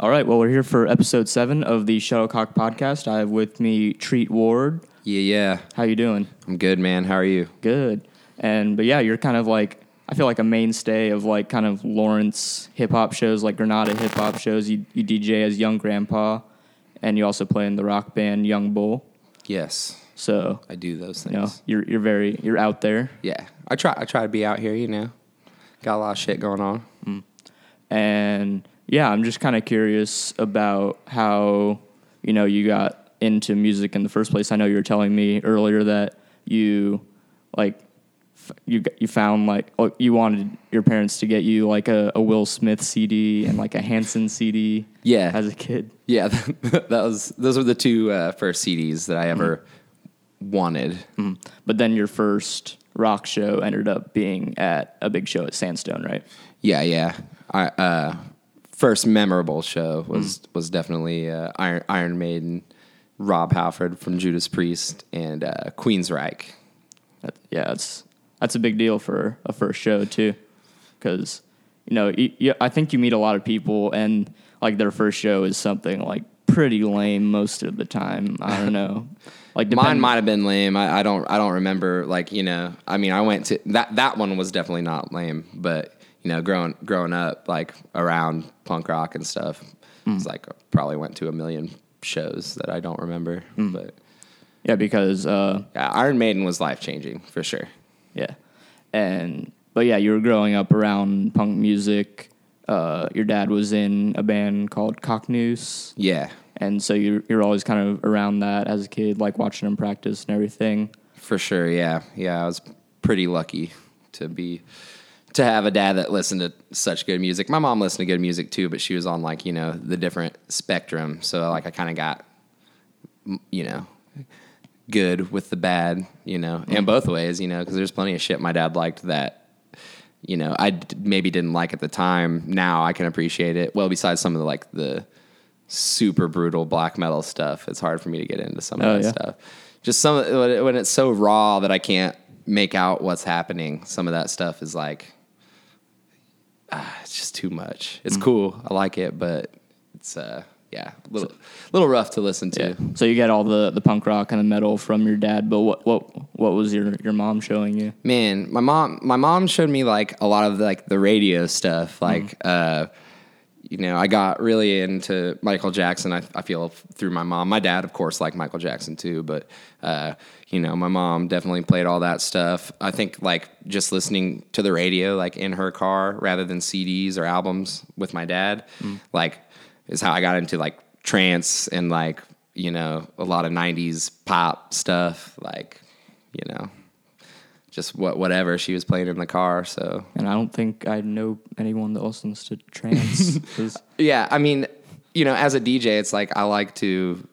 All right. Well, we're here for episode seven of the Shuttlecock podcast. I have with me Treat Ward. Yeah, yeah. How you doing? I'm good, man. How are you? Good. And but yeah, you're kind of like I feel like a mainstay of like kind of Lawrence hip hop shows, like Granada hip hop shows. You you DJ as Young Grandpa, and you also play in the rock band Young Bull. Yes, So I do those things. you know you're you're very you're out there. Yeah, I try. I try to be out here. You know, got a lot of shit going on. Mm. And yeah, I'm just kind of curious about how you know you got into music in the first place. I know you were telling me earlier that you like f- you you found like oh, you wanted your parents to get you like a, a Will Smith CD and like a Hanson CD. Yeah. as a kid. Yeah, that was. Those were the two uh, first CDs that I ever wanted. But then your first rock show ended up being at a big show at Sandstone, right? Yeah, yeah. I uh, first memorable show was was definitely uh, Iron Iron Maiden, Rob Halford from Judas Priest, and uh, Queensryche. That, yeah, that's that's a big deal for a first show too, because you know you, you, I think you meet a lot of people and like their first show is something like pretty lame most of the time. I don't know, like Mine might have been lame. I, I don't. I don't remember. Like you know. I mean, I went to that. That one was definitely not lame. But you know, growing growing up like around punk rock and stuff, it's like I probably went to a million shows that I don't remember. But yeah because uh, yeah, Iron Maiden was life changing for sure. yeah, and but yeah, you were growing up around punk music. Uh, your dad was in a band called Cocknoose. Yeah, And so you're, you're always kind of around that as a kid, like watching them practice and everything. for sure. Yeah, yeah. I was pretty lucky to be to have a dad that listened to such good music. My mom listened to good music too, but she was on like you know the different spectrum. So like I kind of got you know good with the bad, you know, and mm-hmm. both ways, you know, because there's plenty of shit my dad liked that you know I d- maybe didn't like at the time. Now I can appreciate it. Well, besides some of the like the super brutal black metal stuff, it's hard for me to get into some of Oh, that yeah. stuff. Just some when it's so raw that I can't make out what's happening. Some of that stuff is like, ah, it's just too much. Mm. It's cool. I like it, but it's uh, yeah, a little little rough to listen to. Yeah. So you get all the, the punk rock and the metal from your dad, but what what what was your, your mom showing you? Man, my mom my mom showed me like a lot of like the radio stuff. Like uh you know, I got really into Michael Jackson. I, I feel through my mom. My dad, of course, liked Michael Jackson too, but uh, you know, my mom definitely played all that stuff. I think like just listening to the radio, like in her car, rather than CDs or albums with my dad, mm. like is how I got into like trance and like you know a lot of '90s pop stuff. Like you know, just what whatever she was playing in the car. So And I don't think I know anyone that listens to trance. yeah, I mean, you know, as a DJ, it's like I like to,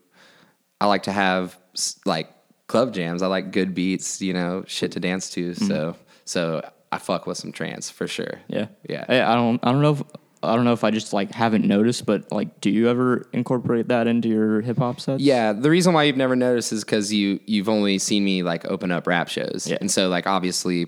I like to have like club jams. I like good beats, you know, shit to dance to. Mm-hmm. So, so I fuck with some trance for sure. yeah. Yeah. I, I don't I don't know if I don't know if I just like haven't noticed, but like do you ever incorporate that into your hip hop sets? Yeah, the reason why you've never noticed is because you you've only seen me like open up rap shows, Yeah. and so like obviously,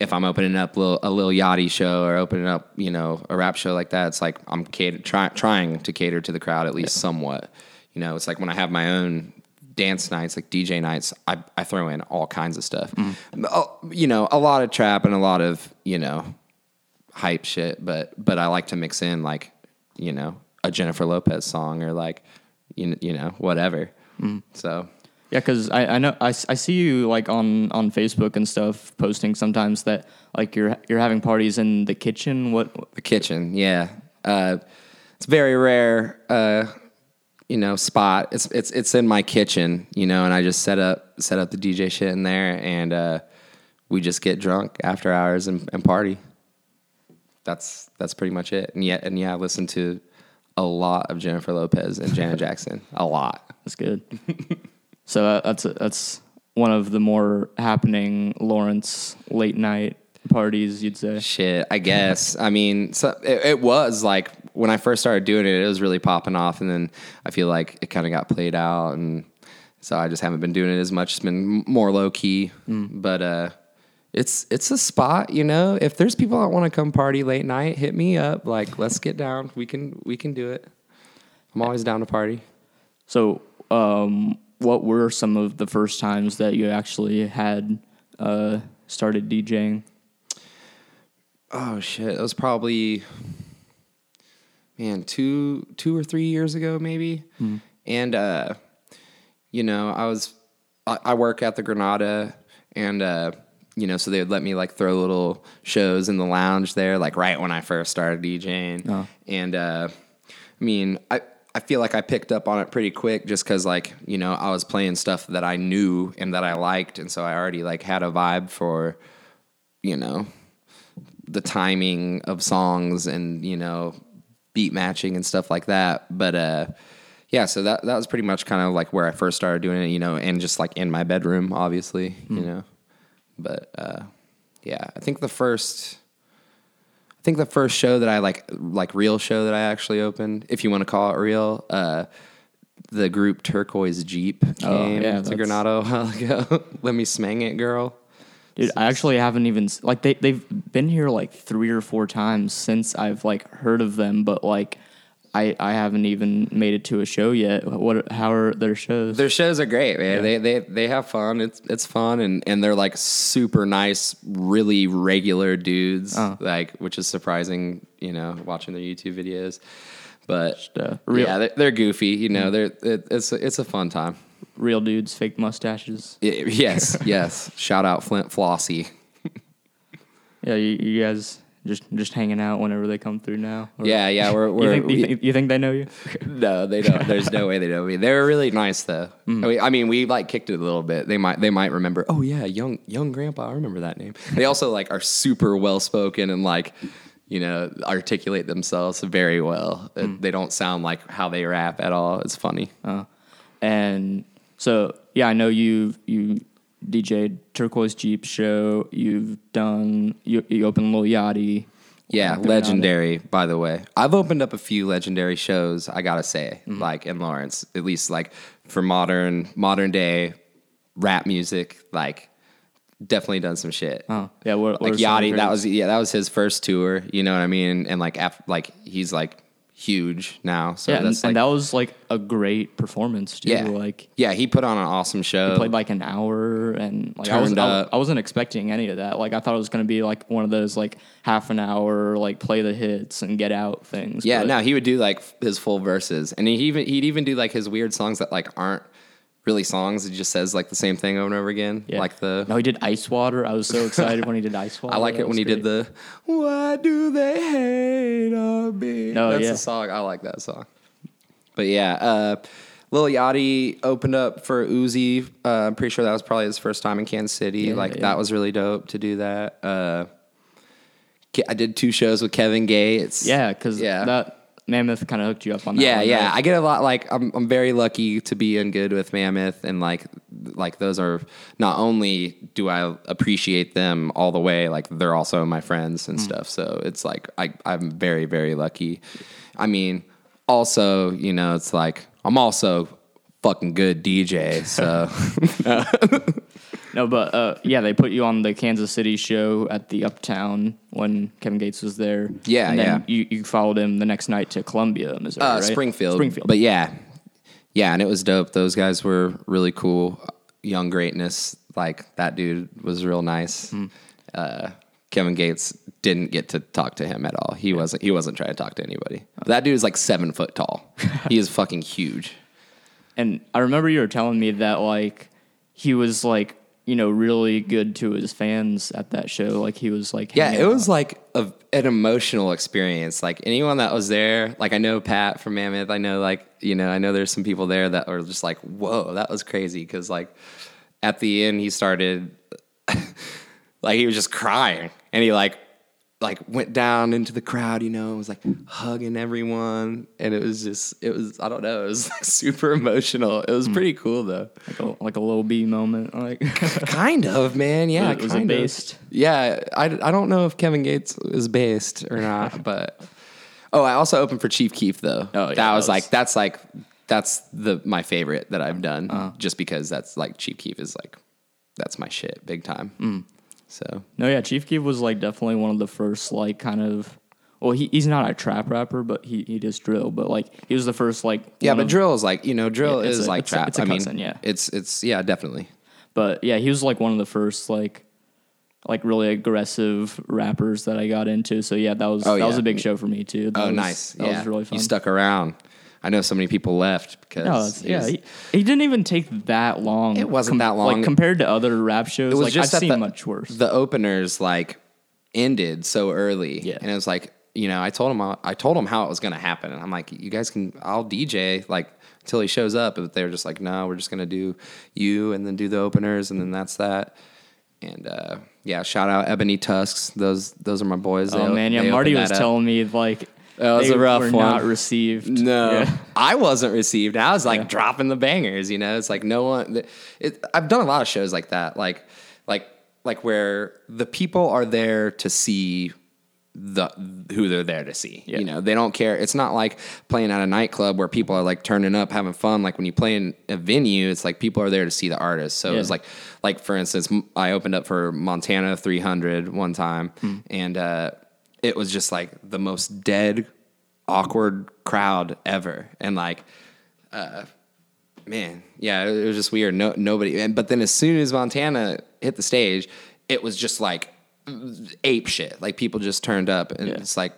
if I'm opening up Lil, a little Yachty show or opening up you know a rap show like that, it's like I'm cater, try, trying to cater to the crowd at least somewhat. You know, it's like when I have my own dance nights, like DJ nights, I, I throw in all kinds of stuff. Oh, You know, a lot of trap and a lot of you know hype shit, but but I like to mix in like you know a Jennifer Lopez song or like you know, you know whatever. So Yeah, because I, I know I, I see you like on, on Facebook and stuff posting sometimes that like you're you're having parties in the kitchen. What the kitchen, yeah, uh, it's very rare. Uh, you know, spot. It's it's it's in my kitchen, you know, and I just set up set up the DJ shit in there, and uh, we just get drunk after hours and, and party. That's that's pretty much it. And yet, and yeah, I listen to a lot of Jennifer Lopez and Janet Jackson, a lot. That's good. so uh, that's that's one of the more happening Lawrence late night parties, you'd say. Shit, I guess. I mean, so it, it was like when I first started doing it, it was really popping off, and then I feel like it kind of got played out, and so I just haven't been doing it as much. It's been more low key, but uh, it's it's a spot, you know. If there's people that want to come party late night, hit me up. Like, let's get down. We can we can do it. I'm always down to party. So, um, what were some of the first times that you actually had uh, started DJing? Oh shit, it was probably man two two or three years ago maybe, and uh, you know I was I, I work at the Granada and. Uh, you know, so they would let me like throw little shows in the lounge there, like right when I first started DJing. Oh. And uh, I mean, I I feel like I picked up on it pretty quick, just because like you know I was playing stuff that I knew and that I liked, and so I already like had a vibe for, you know, the timing of songs and you know beat matching and stuff like that. But uh, yeah, so that that was pretty much kind of like where I first started doing it, you know, and just like in my bedroom, obviously, you know. But uh, yeah, I think the first. I think the first show that I like, like real show that I actually opened, if you want to call it real, uh, the group Turquoise Jeep came Oh, yeah, to Granada a while ago. Let me smang it, girl. Dude, I actually haven't even like they they've been here like three or four times since I've like heard of them, but like I I haven't even made it to a show yet. What how are their shows? Their shows are great, man. They they they have fun. It's it's fun and and they're like super nice, really regular dudes. Oh. Like which is surprising, you know, watching their YouTube videos. But uh, real- yeah, they're, they're goofy. You know, they're it, it's it's a fun time. Real dudes, fake mustaches. Yes, yes. Shout out Flynt Flossy. Yeah, you, you guys just just hanging out whenever they come through now. Or- Yeah, yeah. We're, You we're think, you, think, you think they know you? No, they don't. There's no way they know me. They're really nice though. Mm. I, mean, I mean, we like kicked it a little bit. They might they might remember. Oh yeah, young young grandpa. I remember that name. They also like are super well spoken and like you know articulate themselves very well. Mm. They don't sound like how they rap at all. It's funny. Uh, and so yeah, I know you've you DJ'd Turquoise Jeep show. You've done you you opened Lil Yachty. Yeah, legendary. By the way, I've opened up a few legendary shows. I gotta say, Mm-hmm. like in Lawrence, at least like for modern modern day rap music, like definitely done some shit. Oh yeah, what, what like are some of the Yachty, that was yeah, that was his first tour. You know what I mean? And like, af- like he's like huge now. So yeah, and, like and that was like a great performance too. yeah, like yeah, he put on an awesome show. He played like an hour and like I was Turned I, up. I wasn't expecting any of that. Like I thought it was gonna be like one of those like half an hour like play the hits and get out things. yeah, but- no, he would do like his full verses, and he even he'd even do like his weird songs that like aren't really songs. He just says like the same thing over and over again. yeah. Like the no, he did ice water. I was so excited when he did ice water. I like That it when he did the "Why do they hate on me?" Oh, That's yeah. the song. I like that song. But yeah, uh, Lil Yachty opened up for Uzi. Uh, I'm pretty sure that was probably his first time in Kansas City. Yeah, like yeah. that was really dope to do that. Uh, I did two shows with Kevin Gates. Yeah, because Yeah. that Mammoth kind of hooked you up on that. Yeah, one, yeah. right? I get a lot. Like I'm, I'm very lucky to be in good with Mammoth, and like, like those are not only do I appreciate them all the way, like they're also my friends and hmm. stuff. So it's like I, I'm very, very lucky. I mean, also, you know, it's like I'm also fucking good DJ. So No, but uh, yeah, they put you on the Kansas City show at the Uptown when Kevin Gates was there. Yeah, and then yeah. You, you followed him the next night to Columbia, Missouri, uh, right? Springfield, Springfield. But yeah, yeah, and it was dope. Those guys were really cool. Young greatness, like that dude was real nice. Hmm. Uh, Kevin Gates didn't get to talk to him at all. He wasn't. He wasn't trying to talk to anybody. But that dude is like seven foot tall. he is fucking huge. And I remember you were telling me that like he was like you know really good to his fans at that show. Like he was like Yeah, it was like a, an emotional experience. Like anyone that was there, like I know Pat from Mammoth. I know like you know I know there's some people there that were just like, whoa, that was crazy. Because like at the end he started like he was just crying and he like like went down into the crowd, you know, and was like hugging everyone, and it was just it was I don't know, it was like super emotional. It was pretty cool though. like a, like a Lil B moment. Like Kind of, man. Yeah, Was it kind of. based? Yeah, I, I don't know if Kevin Gates is based or not, but oh, I also opened for Chief Keef though. Oh, yeah, that, that was was- like that's like that's the my favorite that I've done, Uh-huh. just because that's like Chief Keef is like that's my shit, big time. Mm. So no, yeah, Chief Keef was like definitely one of the first like kind of well, he, he's not a trap rapper, but he, he does drill. But like he was the first like Yeah, but of- drill is like you know, drill Yeah, is a- like it's a- trap. it's a I mean, yeah. it's it's yeah, definitely. But yeah, he was like one of the first like like really aggressive rappers that I got into. So yeah, that was Oh, that was a big show for me too. That Oh, was, nice. That yeah, was really fun. You stuck around. I know so many people left because No, yeah, he, he didn't even take that long. It wasn't that long. Like compared to other rap shows, it was like just I've seen the, much worse. The openers like ended so early, Yeah. and it was like you know I told him I told him how it was going to happen, and I'm like, you guys can I'll DJ like until he shows up, but they were just like, no, we're just going to do you and then do the openers, and then that's that. And uh, yeah, shout out Ebony Tusks. Those those are my boys. oh They- man, yeah, Marty was telling me like That was they a rough were one. not received. No, Yeah. I wasn't received. I was like Yeah. dropping the bangers. You know, it's like no one. It, I've done a lot of shows like that, like like like where the people are there to see the who they're there to see. Yeah. You know, they don't care. It's not like playing at a nightclub where people are like turning up, having fun. Like when you play in a venue, it's like people are there to see the artist. So it was like like for instance, I opened up for Montana 300 one time, Hmm. and uh, it was just like the most dead, awkward crowd ever, and like. Uh, man, yeah, it was just weird. No, nobody. And but then as soon as Montana hit the stage, it was just like ape shit. Like people just turned up, and Yeah. it's like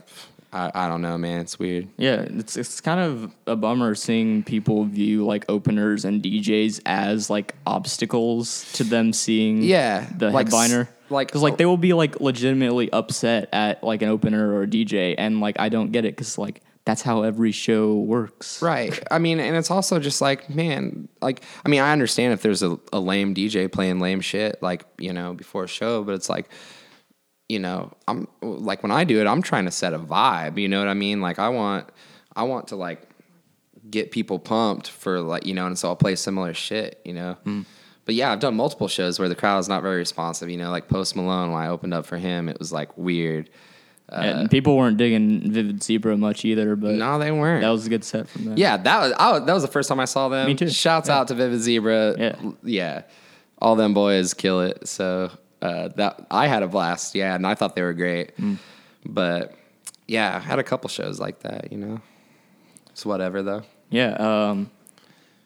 I, I don't know, man. It's weird. Yeah, it's it's kind of a bummer seeing people view like openers and DJs as like obstacles to them seeing Yeah, the like s- headliner. Like- because like oh. they will be like legitimately upset at like an opener or a DJ, and like I don't get it because like that's how every show works. Right. I mean, and it's also just like, man, like, I mean, I understand if there's a, a lame DJ playing lame shit, like, you know, before a show, but it's like, you know, I'm like, when I do it, I'm trying to set a vibe, you know what I mean? Like, I want, I want to like get people pumped for like, you know, and so I'll play similar shit, you know? Mm. But yeah, I've done multiple shows where the crowd is not very responsive, you know, like Post Malone, when I opened up for him, it was like weird. and people weren't digging Vivid Zebra much either, but No, they weren't. that was a good set from them. Yeah, that was I, that was the first time I saw them. Me too. Shouts Yeah. out to Vivid Zebra. Yeah. yeah, all them boys kill it. So uh, that I had a blast. Yeah, and I thought they were great. Mm. But yeah, I had a couple shows like that. You know, it's whatever though. Yeah. Um,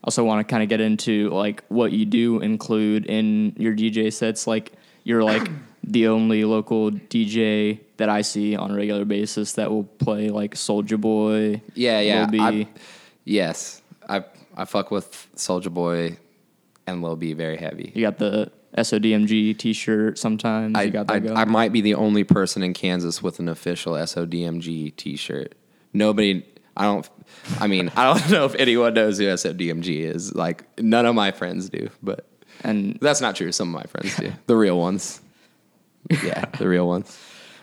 also want to kind of get into like what you do include in your DJ sets. Like you're like the only local DJ that I see on a regular basis that will play like Soldier Boy. Yeah, yeah. Lil B. I- yes, I I fuck with Soldier Boy and Lil B very heavy. you got the SODMG T-shirt. Sometimes I, you got that I. I might be the only person in Kansas with an official SODMG T-shirt. Nobody. I don't. I mean, I don't know if anyone knows who SODMG is. Like, none of my friends do. But and that's not true. Some of my friends do. The real ones. Yeah, the real ones.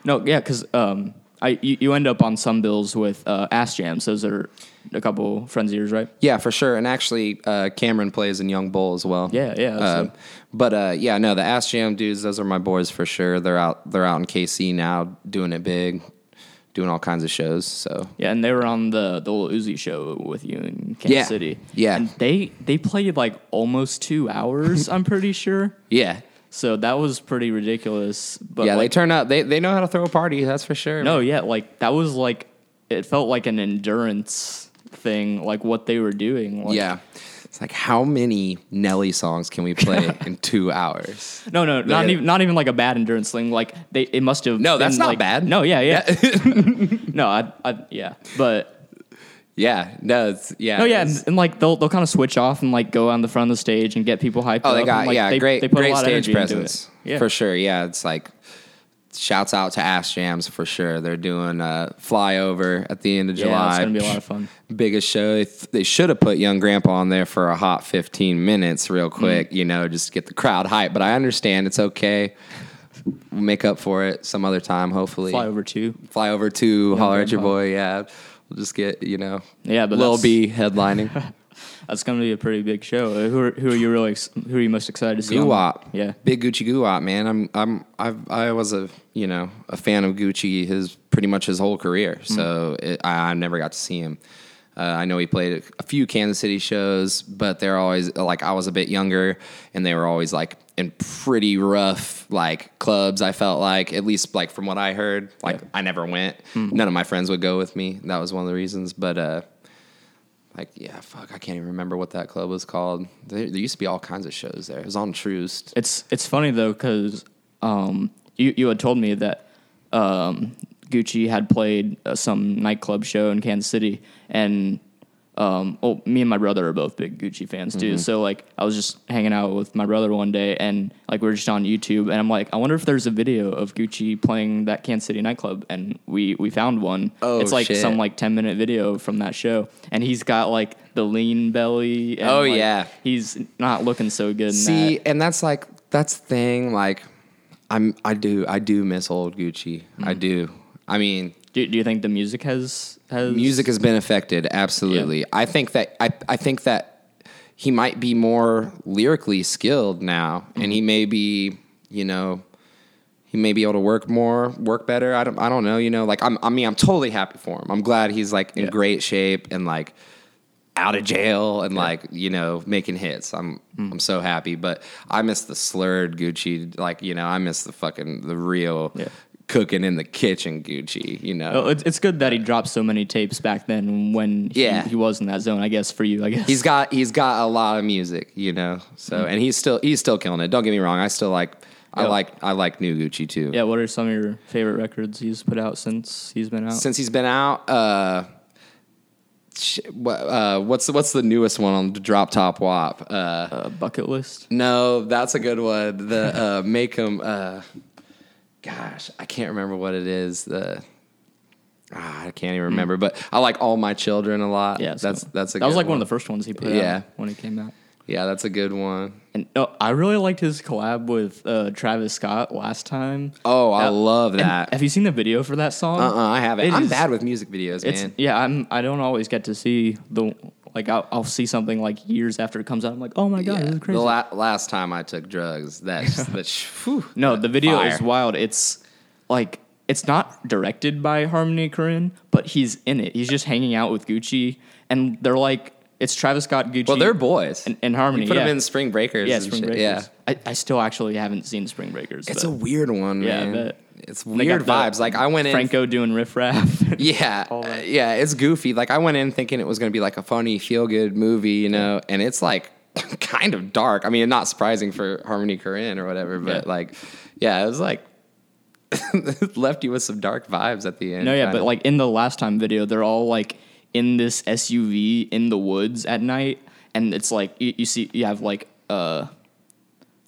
no, yeah, because um, I you, you end up on some bills with uh, Ass Jams. Those are a couple friends of yours, right? Yeah, for sure. And actually, uh, Cameron plays in Young Bull as well. Yeah, yeah, Uh, but uh, yeah, no, the Ass Jam dudes, those are my boys for sure. They're out. They're out in KC now, doing it big, doing all kinds of shows. So Yeah, and they were on the the Lil Uzi show with you in Kansas Yeah, City. yeah. and they they played like almost two hours. I'm pretty sure. yeah, So that was pretty ridiculous. But yeah, they like, turn up. They they know how to throw a party. That's for sure. no, yeah, like that was like it felt like an endurance thing, like what they were doing. Like, yeah. It's like how many Nelly songs can we play in two hours? No, no, not They- even not even like a bad endurance thing. Like they, it must have. No, that's not like- bad. No, yeah, yeah. no, I, I, yeah, but Yeah, no, it's, yeah, No, yeah, and, and like they'll they'll kind of switch off and like go on the front of the stage and get people hyped. Oh, they got and, like, yeah, they, great, they put great a lot stage of energy presence. Yeah, for sure. Yeah, it's like shouts out to Ass Jams for sure. They're doing a flyover at the end of yeah, July. it's gonna be a lot of fun. Biggest show. They, th- they should have put Young Grandpa on there for a hot fifteen minutes, real Mm-hmm. quick. You know, just to get the crowd hyped. But I understand it's okay. We'll make up for it some other time, hopefully. Fly over too. Fly over to holler at your boy. Yeah, we'll just get you know. Yeah, but Lil B headlining. That's gonna be a pretty big show. Uh, Who are, who are you really ex- who are you most excited to see? Guwap. Yeah, Big Gucci Guwap, man. I'm I'm I've, I was a you know a fan of Gucci his pretty much his whole career. So it, I, I never got to see him. Uh, I know he played a few Kansas City shows, but they're always like I was a bit younger, and they were always like in pretty rough like clubs. I felt like at least like from what I heard, like Yeah. I never went. Hmm. None of my friends would go with me. That was one of the reasons. But uh, like yeah, fuck, I can't even remember what that club was called. There, there used to be all kinds of shows there. It was on Troost. It's it's funny though because um, you you had told me that um, Gucci had played uh, some nightclub show in Kansas City, and um, oh, me and my brother are both big Gucci fans too. Mm-hmm. So like I was just hanging out with my brother one day, and like we are just on YouTube, and I'm like, I wonder if there's a video of Gucci playing that Kansas City nightclub, and we we found one. Oh, it's like shit. some like ten minute video from that show, and he's got like the lean belly. And, Oh, like, yeah. he's not looking so good. See, that. and that's like that's the thing. Like, I'm I do I do miss old Gucci. I Mm. do. I mean, Do, do you think the music has has music has been affected. Absolutely. I think that I I think that he might be more lyrically skilled now, and he may be you know. He may be able to work more, work better. I don't, I don't know. You know, like I'm, I mean, I'm totally happy for him. I'm glad he's like in Yeah. great shape and like out of jail and like you know making hits. I'm Mm. I'm so happy, but I miss the slurred Gucci. Like you know, I miss the fucking the real Yeah. Cooking in the kitchen Gucci. You know, Well, it's, it's good that he dropped so many tapes back then when he, Yeah. he was in that zone. I guess for you, I guess he's got he's got a lot of music. You know, so Mm. and he's still he's still killing it. Don't get me wrong. I still like I Yeah. like I like new Gucci too. yeah. What are some of your favorite records he's put out since he's been out? Since he's been out, uh, sh- uh, what's the, what's the newest one on the Drop Top Wop? Uh, uh, bucket list. No, that's a good one. The uh, make them. Gosh, I can't remember what it is. The ah, I can't even remember. But I like all my children a lot. Yeah, it's that's that's a. that was like one. of the first ones he put Yeah. out when it came out. Yeah, that's a good one. And oh, I really liked his collab with uh, Travis Scott last time. Oh, I love that. Have you seen the video for that song? Uh, uh I haven't. It I'm is- bad with music videos, man. yeah. I'm. I don't always get to see the like. I'll, I'll see something like years after it comes out. I'm like, oh my god, Yeah. this is crazy. The la- last time I took drugs, that's that's whew, No, the video is wild. It's like it's not directed by Harmony Korine, but he's in it. He's just hanging out with Gucci, and they're like, it's Travis Scott, Gucci. Well, they're boys. and, and Harmony. You put yeah. them in Spring Breakers. yeah, Spring. Breakers. Yeah. I, I still actually haven't seen Spring Breakers. It's a weird one, Yeah, I bet. It's weird the vibes. Like I went in Franco doing Riff Raff. Yeah, uh, yeah, it's goofy. Like I went in thinking it was going to be like a funny, feel good movie, you know, and it's like kind of dark. I mean, not surprising for Harmony Korine or whatever, but Yeah. like, yeah, it was like left you with some dark vibes at the end. no, yeah, kinda. but like in the last time video, they're all like in this SUV in the woods at night, and it's like you, you see you have like uh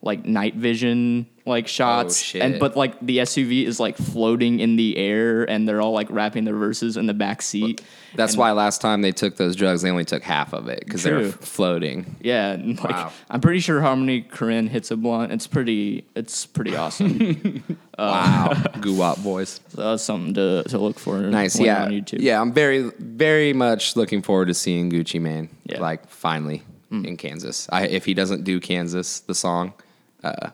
like night vision like oh, shots Oh, and but like the SUV is like floating in the air and they're all like rapping their verses in the back seat. that's And- why last time they took those drugs, they only took half of it because they were True. f- floating. Yeah, like Wow. I'm pretty sure Harmony Korine hits a blunt. It's pretty it's pretty awesome. Uh, wow, goo wop voice. so that's something to, to look for. Nice, yeah, on YouTube. yeah. I'm very, very much looking forward to seeing Gucci Mane. Yeah. Like finally mm. in Kansas. I, if he doesn't do Kansas, the song, uh,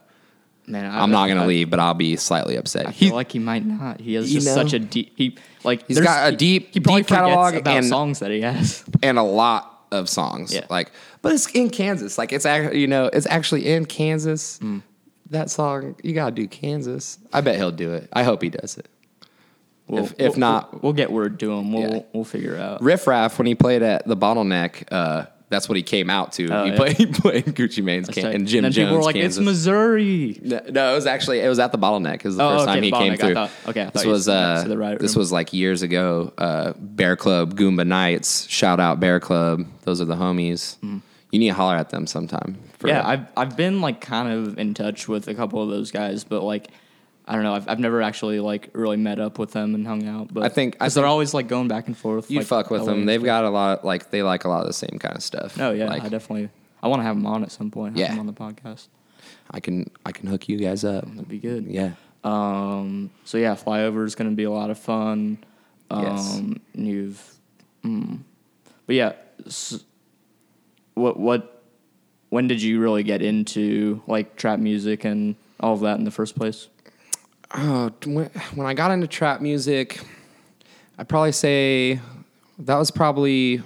Man, I, I'm not gonna I- leave, but I'll be slightly upset. I He, feel like he might not. He has just know, such a deep. He like he's got a deep- He probably deep catalog about and- songs that he has. and a lot of songs. Yeah. Like, but it's in Kansas. Like, it's actually, you know, it's actually in Kansas. Hmm. That song, you gotta do Kansas. I bet he'll do it. I hope he does it. We'll, If- if we'll- not- we'll, we'll get word to him. We'll Yeah. we'll figure out. Riff Raff, when he played at the Bottleneck, uh, that's what he came out to. Oh, he yeah. played he played Gucci Mane's can- and Jim then Jones. people were like, Kansas. "It's Missouri." No, no, it was actually it was at the bottleneck. It was the Oh, first okay, time he came through. thought- okay, this was uh, right this was like years ago. Uh, Bear Club, Goomba Nights. Shout out Bear Club. Those are the homies. You need to holler at them sometime. Mm. Yeah, I've I've been like kind of in touch with a couple of those guys, but like I don't know, I've I've never actually like really met up with them and hung out. But I think- I 'cause they're always like going back and forth. you like, fuck with LA them. They've got a lot. Like they like a lot of the same kind of stuff. Oh yeah, like, I definitely. I want to have them on at some point. Have Yeah. them on the podcast. I can I can hook you guys up. That'd be good. Yeah. Um. So yeah, flyover is going to be a lot of fun. Um, Yes. and You've. Mm. But yeah, s- what what. When did you really get into like trap music and all of that in the first place? Oh, when, I got into trap music, I'd probably say that was probably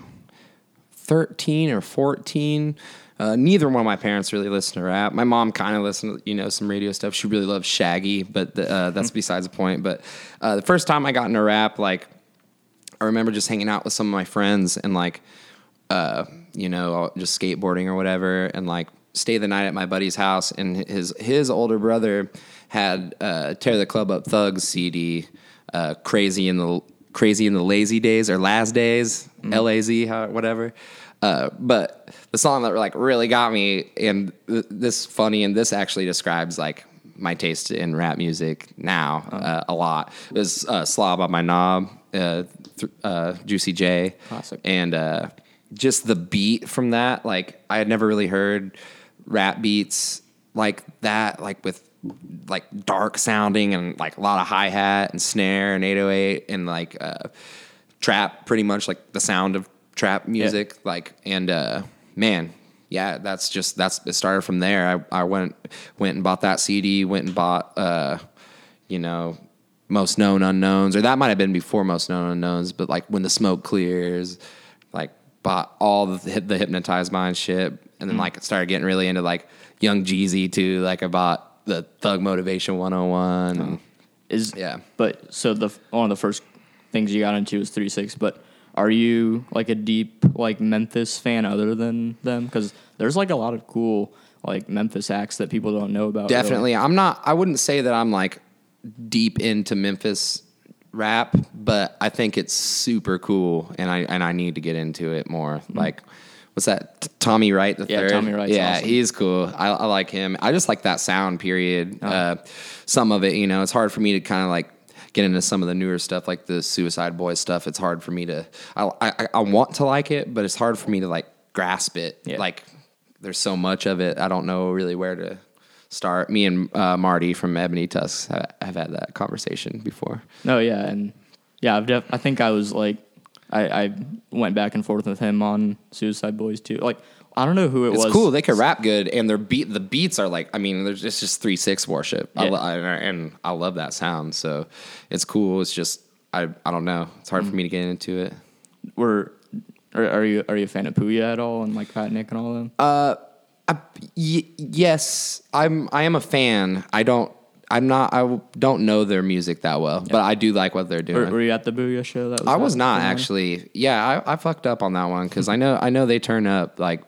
13 or 14. Uh, neither one of my parents really listen to rap. My mom kind of listened to you know some radio stuff. She really loves Shaggy, but the, uh, that's besides the point. But uh, the first time I got into rap, like I remember just hanging out with some of my friends and like uh, you know just skateboarding or whatever, and like stay the night at my buddy's house. And his his older brother had uh, Tear the Club Up Thugs CD, uh, Crazy in the Crazy in the Lazy Days or Last Days, L A Z, whatever. Uh, but the song that like really got me, and th- this funny, and this actually describes like my taste in rap music now uh, a lot. It was uh, "Slob on My Knob," uh, th- uh, Juicy J, Classic. and uh, just the beat from that. Like I had never really heard rap beats like that, like with like dark sounding and like a lot of hi hat and snare and 808 and like uh, trap, pretty much like the sound of trap music. Like and uh, man, yeah, that's just that's it started from there. I, I went went and bought that CD, went and bought uh, you know most known unknowns, or that might have been before most known unknowns, but like when the smoke clears, like bought all the, the hypnotized mind shit, and then like started getting really into like Young Jeezy too. Like I bought the Thug Motivation 101. And, oh. Is Yeah. But so the one of the first things you got into was Three Six. But are you like a deep like Memphis fan other than them? Because there's like a lot of cool like Memphis acts that people don't know about. really. Definitely. I'm not, I wouldn't say that I'm like deep into Memphis rap, but I think it's super cool and I, and I need to get into it more. Hmm. Like, what's that? Tommy Wright the. Yeah, third? Tommy Wright. Yeah, awesome. he's cool. I, I like him. I just like that sound period. Oh. Uh, some of it, you know, it's hard for me to kind of like get into some of the newer stuff like the Suicide Boys stuff. It's hard for me to, I, I, I want to like it, but it's hard for me to like grasp it. Yeah. Like, there's so much of it. I don't know really where to start. Me and uh, Marty from Ebony Tusks have, have had that conversation before. No, yeah, and yeah, I've def- I think I was like, I, I went back and forth with him on Suicide Boys too. Like, I don't know who it It's was. It's cool. They can rap good, and their beat the beats are like. I mean, there's it's just three six worship. I Yeah. lo- I, and I love that sound. So it's cool. It's just I I don't know. It's hard for me to get into it. Were are, are you are you a fan of Pouya at all and like Fat Nick and all of them? Uh, I, y- yes, I'm. I am a fan. I don't. I'm not. I don't know their music that well, but I do like what they're doing. Were, were you at the Pouya show? That was I was not one? actually. Yeah, I, I fucked up on that one because I know I know they turn up like,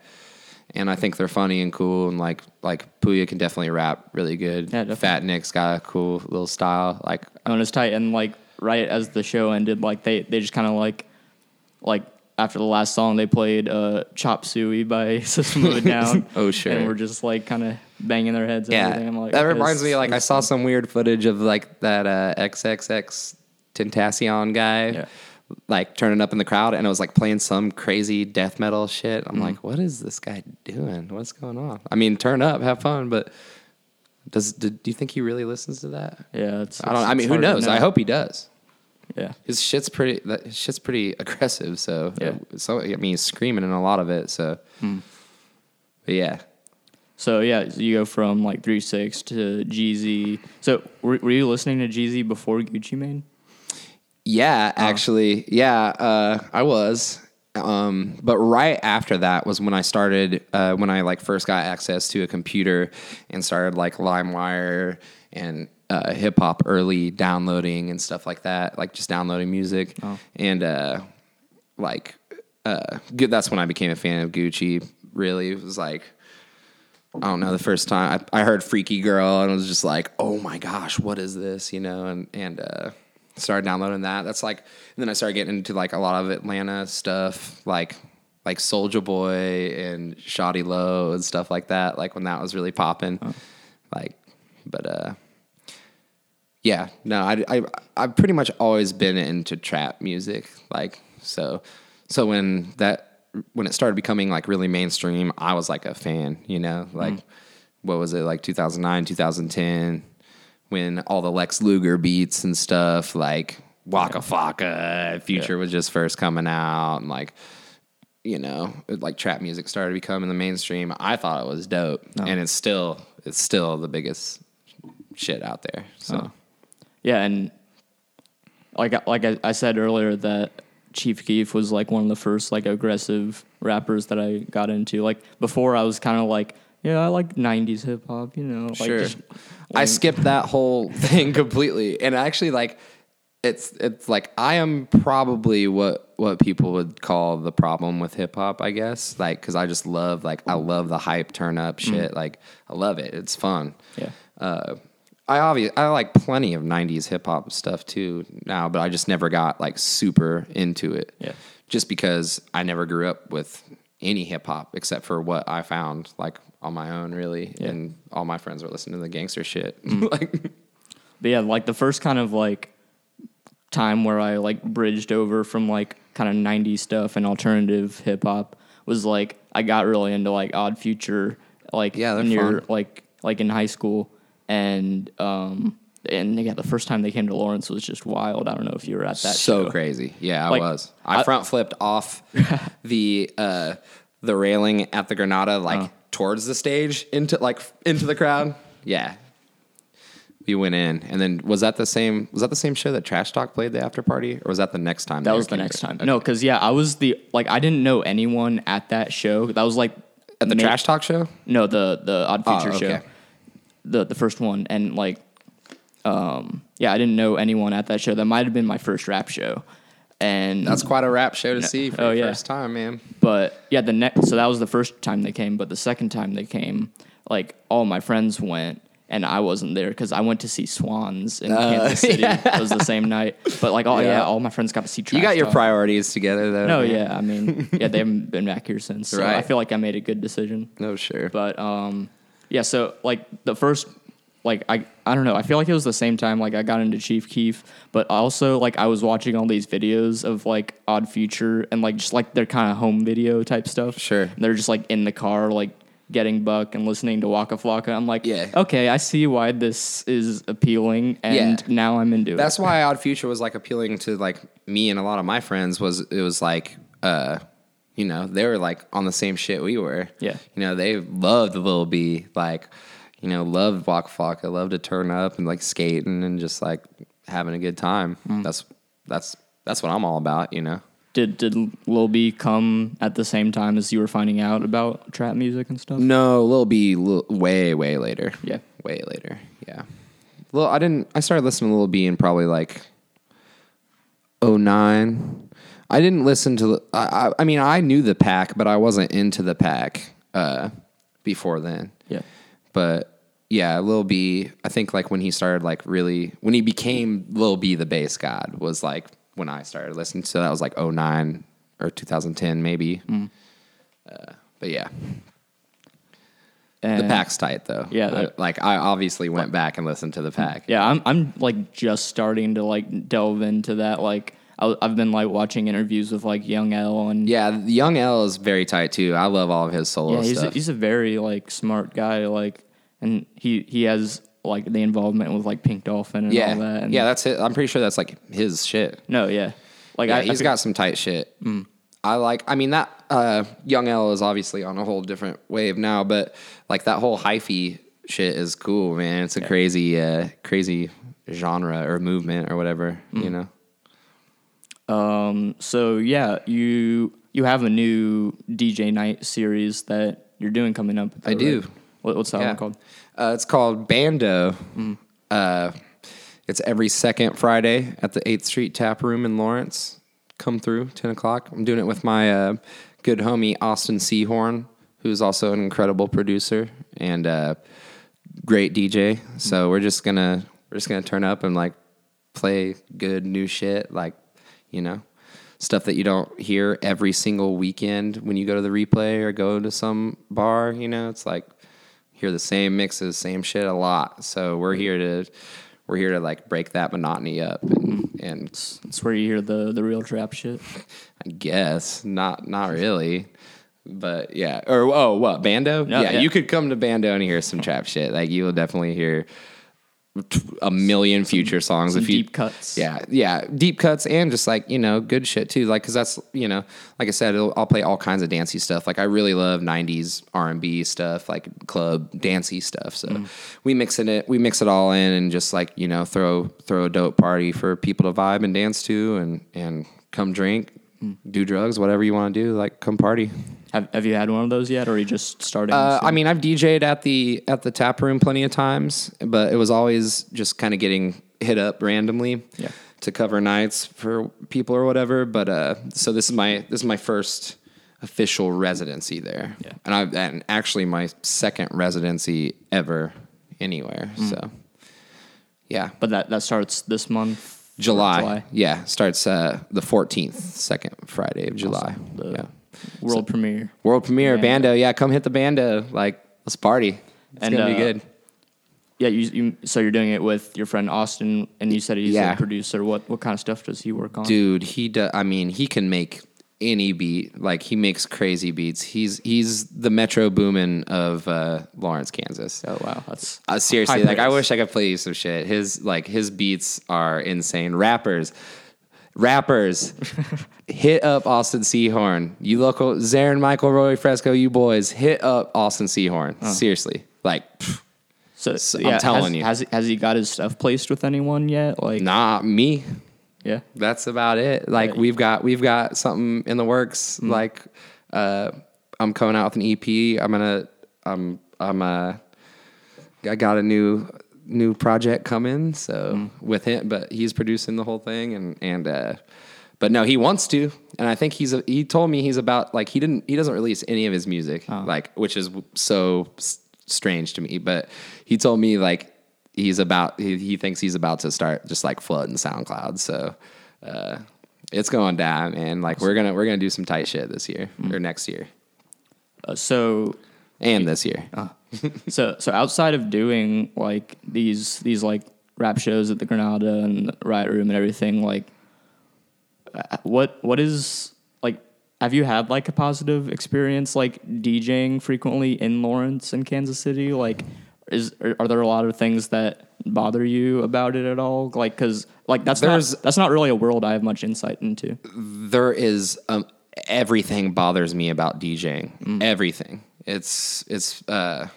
and I think they're funny and cool and like like Pouya can definitely rap really good. Yeah, definitely. Fat Nick's got a cool little style. Like Oh, and it's tight. And like right as the show ended, like they they just kind of like like after the last song they played uh Chop Suey by System of a Down. Oh, sure. And we're just like kind of banging their heads. And yeah, everything. I'm like, that okay, reminds me like I saw some weird footage of like that uh, XXX Tentacion guy. Yeah. Like turning up in the crowd, and it was like playing some crazy death metal shit. Mm-hmm. I'm like, what is this guy doing? What's going on? I mean, turn up, have fun, but does do, do you think he really listens to that? Yeah, it's. I don't. it's- I mean, who knows? I hope he does. Yeah. His shit's pretty. That his shit's pretty aggressive. So Yeah. So I mean, he's screaming in a lot of it. So. But yeah. So yeah, so you go from like three six to Jeezy. So were, were you listening to Jeezy before Gucci Mane? Yeah, actually, yeah, uh, I was. Um, but right after that was when I started, uh, when I like first got access to a computer and started like LimeWire and uh, hip hop early downloading and stuff like that, like just downloading music. And uh, like, uh, good, that's when I became a fan of Gucci. Really, it was like, I don't know, the first time I, I heard Freaky Girl and I was just like, oh my gosh, what is this? You know, and, and, uh, started downloading that. That's like, and then I started getting into like a lot of Atlanta stuff, like, like Soldier Boy and Shawty Lo and stuff like that. Like when that was really popping, like, but, uh, yeah, no, I, I, I've pretty much always been into trap music. Like, so, so when that, when it started becoming like really mainstream, I was like a fan, you know, like, mm. what was it, like 2009, 2010, when all the Lex Luger beats and stuff, like Waka Flocka, Future was just first coming out, and like, you know, like trap music started becoming the mainstream. I thought it was dope, oh. and it's still, it's still the biggest shit out there. So. Yeah, and like I- like I, I said earlier that Chief Keef was like one of the first like aggressive rappers that I got into. Like before, I was kind of like, yeah, I like '90s hip hop, you know. Like Sure. just- I skipped that whole thing completely, and actually, like, it's it's like I am probably what what people would call the problem with hip hop, I guess. Like, because I just love like I love the hype turn up shit. Like, I love it. It's fun. Yeah. Uh, I obviously I like plenty of '90s hip hop stuff too now, but I just never got like super into it. Yeah. Just because I never grew up with any hip hop except for what I found like on my own, really, Yeah. and all my friends were listening to the gangster shit. Mm. like, But yeah, like the first kind of like time where I like bridged over from like kind of 90s stuff and alternative hip hop was like I got really into like Odd Future like Yeah, near fun. like like in high school and um and yeah, the first time they came to Lawrence was just wild. I don't know if you were at that so show. crazy. Yeah, I Like, was. I, I- front flipped off the uh, the railing at the Granada, like Oh. towards the stage into like into the crowd. Yeah, we went in, and then was that the same? Was that the same show that Trash Talk played the after party, or was that the next time? That was the next time. Okay. No, because yeah, I was the like I didn't know anyone at that show. That was like at the Trash Talk show. No, the the Odd Oh, Future okay. show, the the first one, and like, um, yeah, I didn't know anyone at that show. That might have been my first rap show, and That's quite a rap show to see for Oh, the yeah. first time, man. but yeah, the next so that was the first time they came, but the second time they came, like all my friends went. And I wasn't there because I went to see Swans in Kansas City. It was the same night, but like, oh yeah, Yeah. all my friends got to see. You got your Talk. priorities together, though. No, man. yeah, I mean, yeah, they haven't been back here since. So I feel like I made a good decision. No, sure. But um, yeah, so like the first, like I I don't know, I feel like it was the same time like I got into Chief Keef, but also like I was watching all these videos of like Odd Future and like just like their kind of home video type stuff. Sure. And they're just like in the car like getting buck and listening to Waka Flocka. I'm like, Yeah. okay, I see why this is appealing, and Yeah. now I'm into That's it. That's why Odd Future was like appealing to like me and a lot of my friends was it was like uh you know, they were like on the same shit we were. Yeah. You know, they loved Lil B, like, you know, loved Waka Flocka, loved to turn up and like skating and just like having a good time. Mm. That's that's that's what I'm all about, you know. Did did Lil B come at the same time as you were finding out about trap music and stuff? No, Lil B Lil, way, way later. Yeah. Way later. Yeah. Lil I didn't I started listening to Lil B in probably like 09. I didn't listen to the I, I mean I knew the pack, but I wasn't into the pack uh before then. Yeah. But yeah, Lil B, I think like when he started like really when he became Lil B the bass god was like when I started listening. So that was like 09 or 2010 maybe. Uh, but yeah, the pack's tight though. Yeah, that- like I obviously went back and listened to the pack. Yeah, I'm I'm like just starting to like delve into that. Like I, I've been like watching interviews with like Young L and Yeah, Young L is very tight too. I love all of his solo yeah, he's a, he's a very like smart guy. Like and he he has like the involvement with like Pink Dolphin and yeah, all that. And yeah, that's it. I'm pretty sure that's like his shit. no, yeah, like Yeah, I, he's I, got some tight shit. I like. I mean that uh, Young L is obviously on a whole different wave now, but like that whole hyphy shit is cool, man. It's a crazy, uh, crazy genre or movement or whatever. You know. Um. So yeah, you you have a new DJ night series that you're doing coming up. I do. right? What, what's that Yeah. one called? Uh, it's called Bando. Uh, it's every second Friday at the 8th Street Tap Room in Lawrence. Come through, 10 o'clock. I'm doing it with my uh, good homie, Austin Seahorn, who's also an incredible producer and uh, great DJ. So we're just gonna we're just gonna turn up and like play good new shit, like you know, stuff that you don't hear every single weekend when you go to the replay or go to some bar. You know, it's like hear the same mixes, same shit a lot. So we're here to we're here to like break that monotony up and, and It's where you hear the the real trap shit. I guess not not really. But yeah, or oh, what Bando? No, yeah, yeah. you could come to Bando and hear some trap shit. Like you will definitely hear a million future songs Some if you deep cuts. Yeah, yeah, deep cuts and just like you know good shit too. Like because that's you know like I said, it'll, I'll play all kinds of dancey stuff. Like I really love '90s R&B stuff, like club dancey stuff. So Mm. we mix it, we mix it all in, and just like you know throw throw a dope party for people to vibe and dance to, and and come drink, do drugs, whatever you want to do. Like come party. Have Have you had one of those yet, or are you just starting? Uh, I mean, I've DJ'd at the at the tap room plenty of times, but it was always just kind of getting hit up randomly Yeah. to cover nights for people or whatever. But uh, so this is my this is my first official residency there, Yeah. and I and actually my second residency ever anywhere. Mm. So yeah, but that that starts this month. Or July, yeah, starts uh, the fourteenth, second Friday of July. The yeah, world premiere. world premiere Bando. bando. Yeah, come hit the bando. Like let's party. It's And, gonna be uh, good. Yeah, you, you so you're doing it with your friend Austin, and you said he's Yeah. a producer. What what kind of stuff does he work on? dude he does i mean he can make any beat. Like he makes crazy beats. He's he's the metro boomin of uh, lawrence kansas. Oh wow, that's uh, seriously like i wish i could play you some shit. His like his beats are insane. Rappers rappers hit up austin seahorn. You local zarin michael roy fresco you boys hit up austin seahorn. Seriously. Like pff, so. So, I'm telling has, you. has he, has he got his stuff placed with anyone yet? Like, nah me yeah, that's about it. Like. Mm. we've got we've got something in the works. Like uh, I'm coming out with an EP. I'm gonna I'm I'm uh I got a new new project coming. So Mm. with him, but he's producing the whole thing and and uh, but no, he wants to, and I think he's a, he told me he's about like he didn't he doesn't release any of his music Oh. like which is so s- strange to me. But he told me like he's about he, he thinks he's about to start just like flooding SoundCloud. So uh, it's going down, man. Like we're gonna we're gonna do some tight shit this year Mm. or next year uh, so and this year. so so outside of doing like these these like rap shows at the Granada and the Riot Room and everything, like uh, what what is like have you had like a positive experience like DJing frequently in Lawrence and Kansas City? Like is are, there a lot of things that bother you about it at all? Like cuz like that's There's- not that's not really a world I have much insight into. there is um, everything bothers me about DJing. Everything. It's it's uh,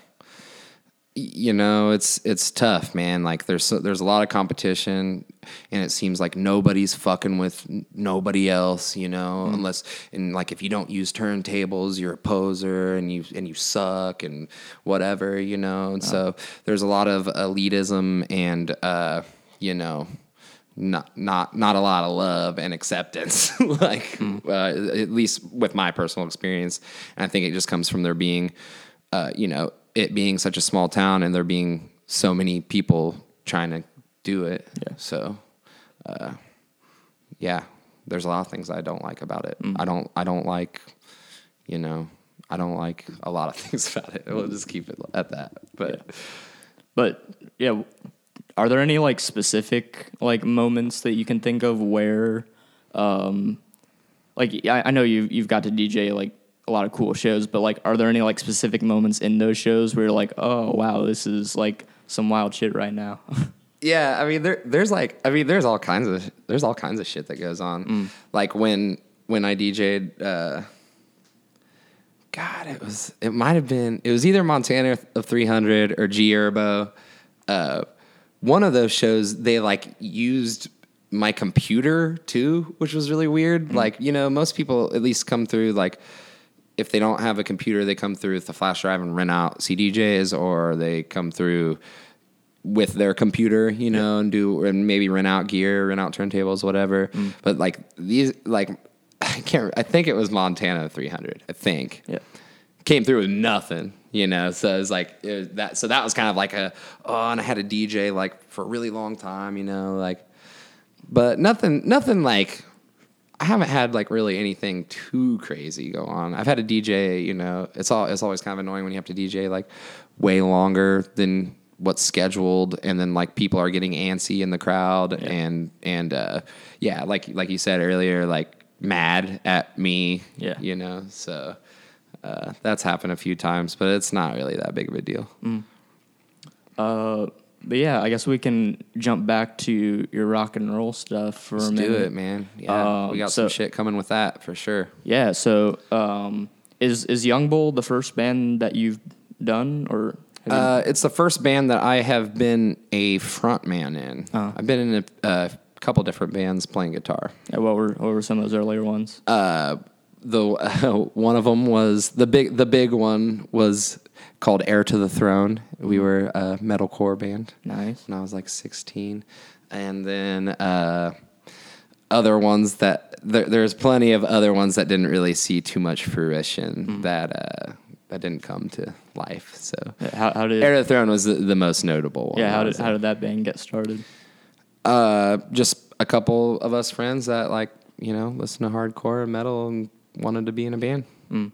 you know it's it's tough, man. Like there's there's a lot of competition, and it seems like nobody's fucking with nobody else. You know, unless and like if you don't use turntables, you're a poser and you and you suck and whatever. You know, and so there's a lot of elitism and uh, you know not not not a lot of love and acceptance like uh, at least with my personal experience and i think it just comes from there being uh, you know it being such a small town and there being so many people trying to do it. Yeah. so uh, yeah there's a lot of things i don't like about it. I don't i don't like you know i don't like a lot of things about it. We'll just keep it at that. But But yeah, are there any like specific like moments that you can think of where, um, like I, I know you you've got to DJ like a lot of cool shows, but like are there any like specific moments in those shows where you're like, oh wow, this is like some wild shit right now? Yeah, I mean there there's like I mean there's all kinds of there's all kinds of shit that goes on. Like when when I DJ'd uh God, it was it might have been it was either Montana of 300 or G Herbo. Uh one of those shows they like used my computer too, which was really weird. Like, you know, most people at least come through like if they don't have a computer, they come through with the flash drive and rent out CDJs, or they come through with their computer, you know, and do and maybe rent out gear, rent out turntables, whatever. Mm. But like these, like I can't. I think it was Montana 300. I think yeah. came through with nothing, you know. So it's like it was that. So that was kind of like a oh, and I had a DJ like for a really long time, you know, like. But nothing, nothing like. I haven't had like really anything too crazy go on. I've had a DJ, you know, it's all it's always kind of annoying when you have to DJ like way longer than what's scheduled and then like people are getting antsy in the crowd and and uh yeah, like like you said earlier, like mad at me, Yeah. you know. So uh, that's happened a few times, but it's not really that big of a deal. Uh, but yeah, I guess we can jump back to your rock and roll stuff for Let's a minute. do it, man. Yeah, Um, we got so- some shit coming with that for sure. Yeah. So, um, is is Young Bull the first band that you've done, or Uh, it's the first band that I have been a front man in. Oh. I've been in a, a couple different bands playing guitar. Yeah, what were what were some of those earlier ones? Uh, the one of them was the big the big one was called Heir to the Throne. We were a metalcore band. Nice. When I was like 16, and then uh, other ones that there, there's plenty of other ones that didn't really see too much fruition that uh, that didn't come to life. So How, how did Heir to the Throne was the, the most notable one. yeah how did how did that band get started? uh, just a couple of us friends that like you know listen to hardcore and metal and wanted to be in a band. And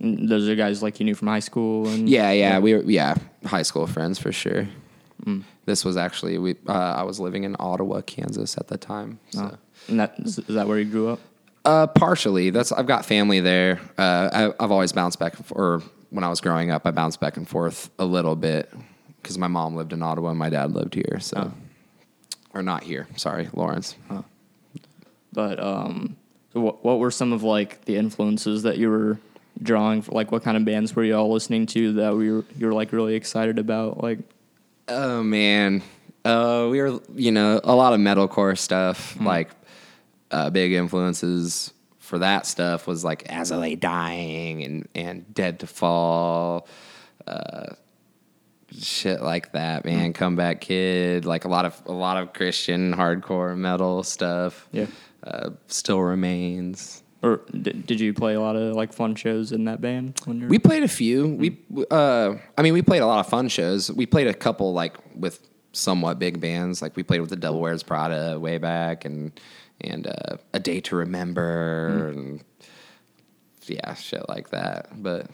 those are guys like you knew from high school and Yeah, yeah, we were yeah high school friends for sure. This was actually we. Uh, I was living in Ottawa, Kansas at the time. So. Oh. And that is, is that where you grew up? Uh, partially. That's I've got family there. Uh, I, I've always bounced back and forth. Or when I was growing up, I bounced back and forth a little bit because my mom lived in Ottawa and my dad lived here. So, or not here. Sorry, Lawrence. But um, so what what were some of like the influences that you were drawing? For, like what kind of bands were you all listening to that we were you were like really excited about? Like Oh man, uh, we were you know a lot of metalcore stuff. Like uh, big influences for that stuff was like As I Lay Dying and and Dead to Fall, uh, shit like that. Man, Comeback Kid, like a lot of a lot of Christian hardcore metal stuff. Yeah. uh, still remains. Or did, did you play a lot of like fun shows in that band when you're We played a few. We, uh, I mean, we played a lot of fun shows. We played a couple like with somewhat big bands. Like we played with the Devil Wears Prada way back, and and uh, a Day to Remember, and yeah, shit like that. But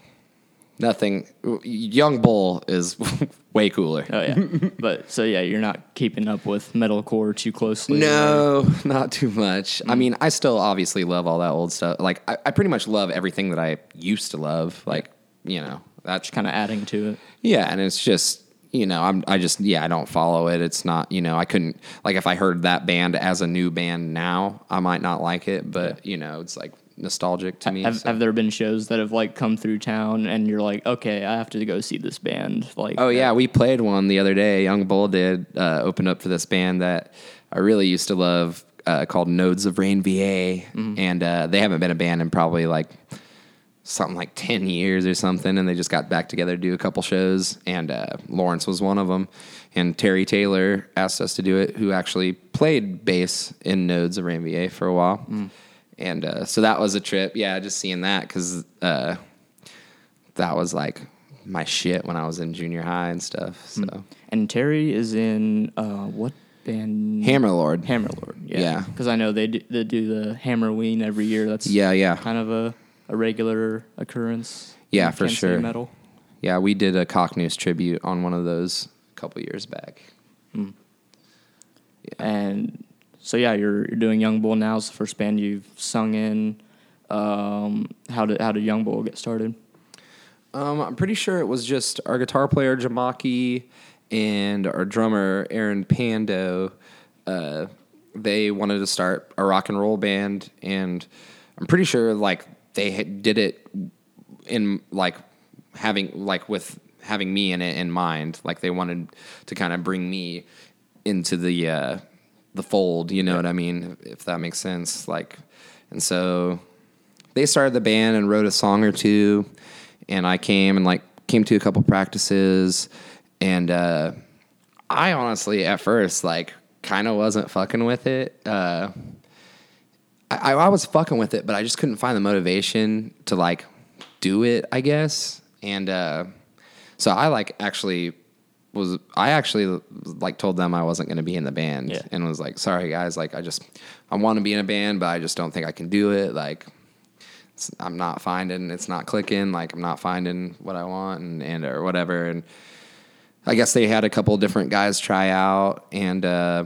nothing. Young Bull is way cooler. Oh yeah, but so yeah, you're not keeping up with metalcore too closely. No, not too much. I mm. mean, I still obviously love all that old stuff. Like, I, I pretty much love everything that I used to love. Like, you know, that's kind of adding to it. Yeah, and it's just you know I'm I just yeah I don't follow it. It's not you know I couldn't like if I heard that band as a new band now I might not like it, but you know it's like nostalgic to me. Have, so- have there been shows that have like come through town and you're like, okay, I have to go see this band? Like, Oh yeah, we played one the other day. Young Bull did uh, open up for this band that I really used to love uh, called Nodes of Ranvier, and uh, they haven't been a band in probably like something like ten years or something, and they just got back together to do a couple shows, and uh, Lawrence was one of them, and Terry Taylor asked us to do it, who actually played bass in Nodes of Ranvier for a while, and uh, so that was a trip. Yeah, just seeing that because uh, that was like my shit when I was in junior high and stuff. So And Terry is in uh, what band? Hammerlord. Hammerlord. Yeah. Yeah. Because I know they do, they do the Hammerween every year. That's Yeah, yeah, kind of a, a regular occurrence. Yeah, for Kansas sure. Metal. yeah. We did a Cocknews tribute on one of those a couple years back. And so yeah, you're you're doing Young Bull now. It's the first band you've sung in. Um, how did how did Young Bull get started? Um, I'm pretty sure it was just our guitar player Jamaki and our drummer Aaron Pando. Uh, they wanted to start a rock and roll band, and I'm pretty sure like they did it in like having like with having me in it in mind. Like they wanted to kind of bring me into the uh, the fold. You know what I mean? If that makes sense. Like, and so they started the band and wrote a song or two, and I came and like came to a couple practices, and uh, I honestly at first like kind of wasn't fucking with it. Uh, I, I was fucking with it, but I just couldn't find the motivation to like do it. I guess, and uh, so I like actually was I actually like told them I wasn't going to be in the band, Yeah. and was like, sorry guys, like I just I want to be in a band, but I just don't think I can do it. Like it's, I'm not finding it's not clicking. Like I'm not finding what I want and and or whatever. And I guess they had a couple different guys try out, and uh,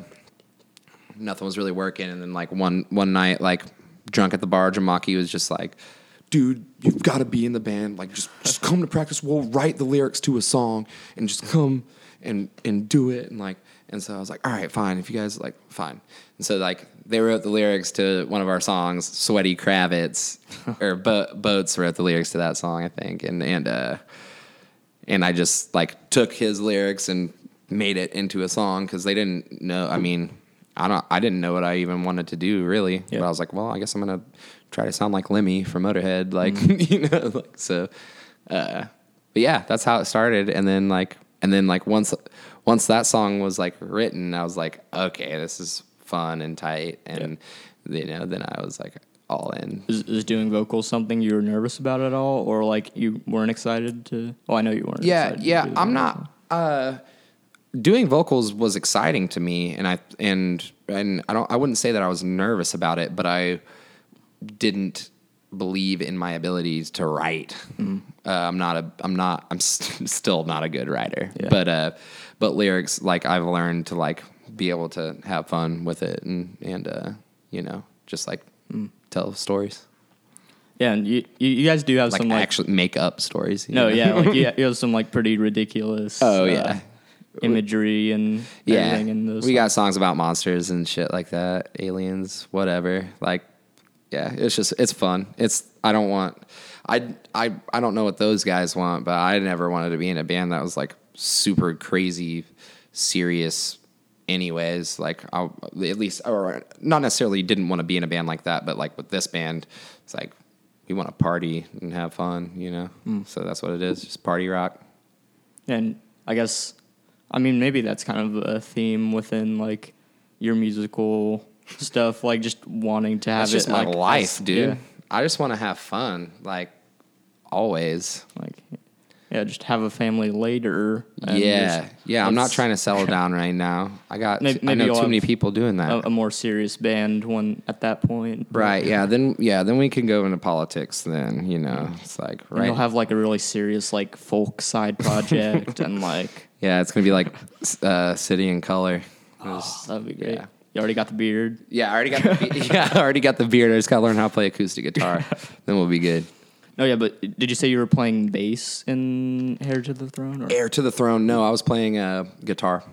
nothing was really working. And then like one one night, like drunk at the bar, Jamaki was just like, "Dude, you've got to be in the band. Like just just come to practice. We'll write the lyrics to a song and just come and and do it." And like and so I was like, "All right, fine. If you guys like, fine." And so like they wrote the lyrics to one of our songs, "Sweaty Kravitz," or Bo- Boats wrote the lyrics to that song, I think, and and uh and I just like took his lyrics and made it into a song because they didn't know. I mean, I don't I didn't know what I even wanted to do really. Yeah. But I was like, well, I guess I'm gonna try to sound like Lemmy from Motorhead, like Mm-hmm. you know, like so. Uh, but yeah, that's how it started, and then like and then like once once that song was like written, I was like, okay, this is fun and tight, and you know, then I was like all in. Is, is doing vocals something you were nervous about at all, or like you weren't excited to? Oh, I know you weren't. yeah yeah i'm not uh doing vocals was exciting to me and i and and i don't i wouldn't say that i was nervous about it but i didn't believe in my abilities to write Mm-hmm. uh, i'm not a i'm not i'm st- still not a good writer Yeah. but uh but lyrics like i've learned to like be able to have fun with it and and uh you know just like Mm. tell stories Yeah, and you you guys do have like some like actually make up stories you no, know? yeah, like you, you have some like pretty ridiculous. Oh, uh, yeah. imagery and yeah, everything in those. we got songs about monsters and shit like that, aliens, whatever. Like, yeah, it's just it's fun. It's I don't want, I I I don't know what those guys want, but I never wanted to be in a band that was like super crazy, serious. Anyways, like I at least or not necessarily didn't want to be in a band like that, but like with this band, it's like we want to party and have fun, you know. Hmm. So that's what it is, just party rock. And I guess, I mean, maybe that's kind of a theme within like your musical stuff, like just wanting to have That's just it my like, life, dude. Yeah, I just want to have fun, like always. like yeah, just have a family later. and yeah, just- yeah. I'm not trying to settle down right now. I got. Maybe- I know too many people doing that. A, a more serious band when at that point, right. Yeah. Then yeah. Then we can go into politics. Then you know it's like And right. you'll have like a really serious like folk side project and like yeah. It's gonna be like uh, City and Colour. oh, that'd be great. yeah. You already got the beard. Yeah. I already got the be- yeah. I already got the beard. I just gotta learn how to play acoustic guitar. then we'll be good. No, yeah, but did you say you were playing bass in Heir to the Throne or Heir to the throne. No, I was playing uh, guitar.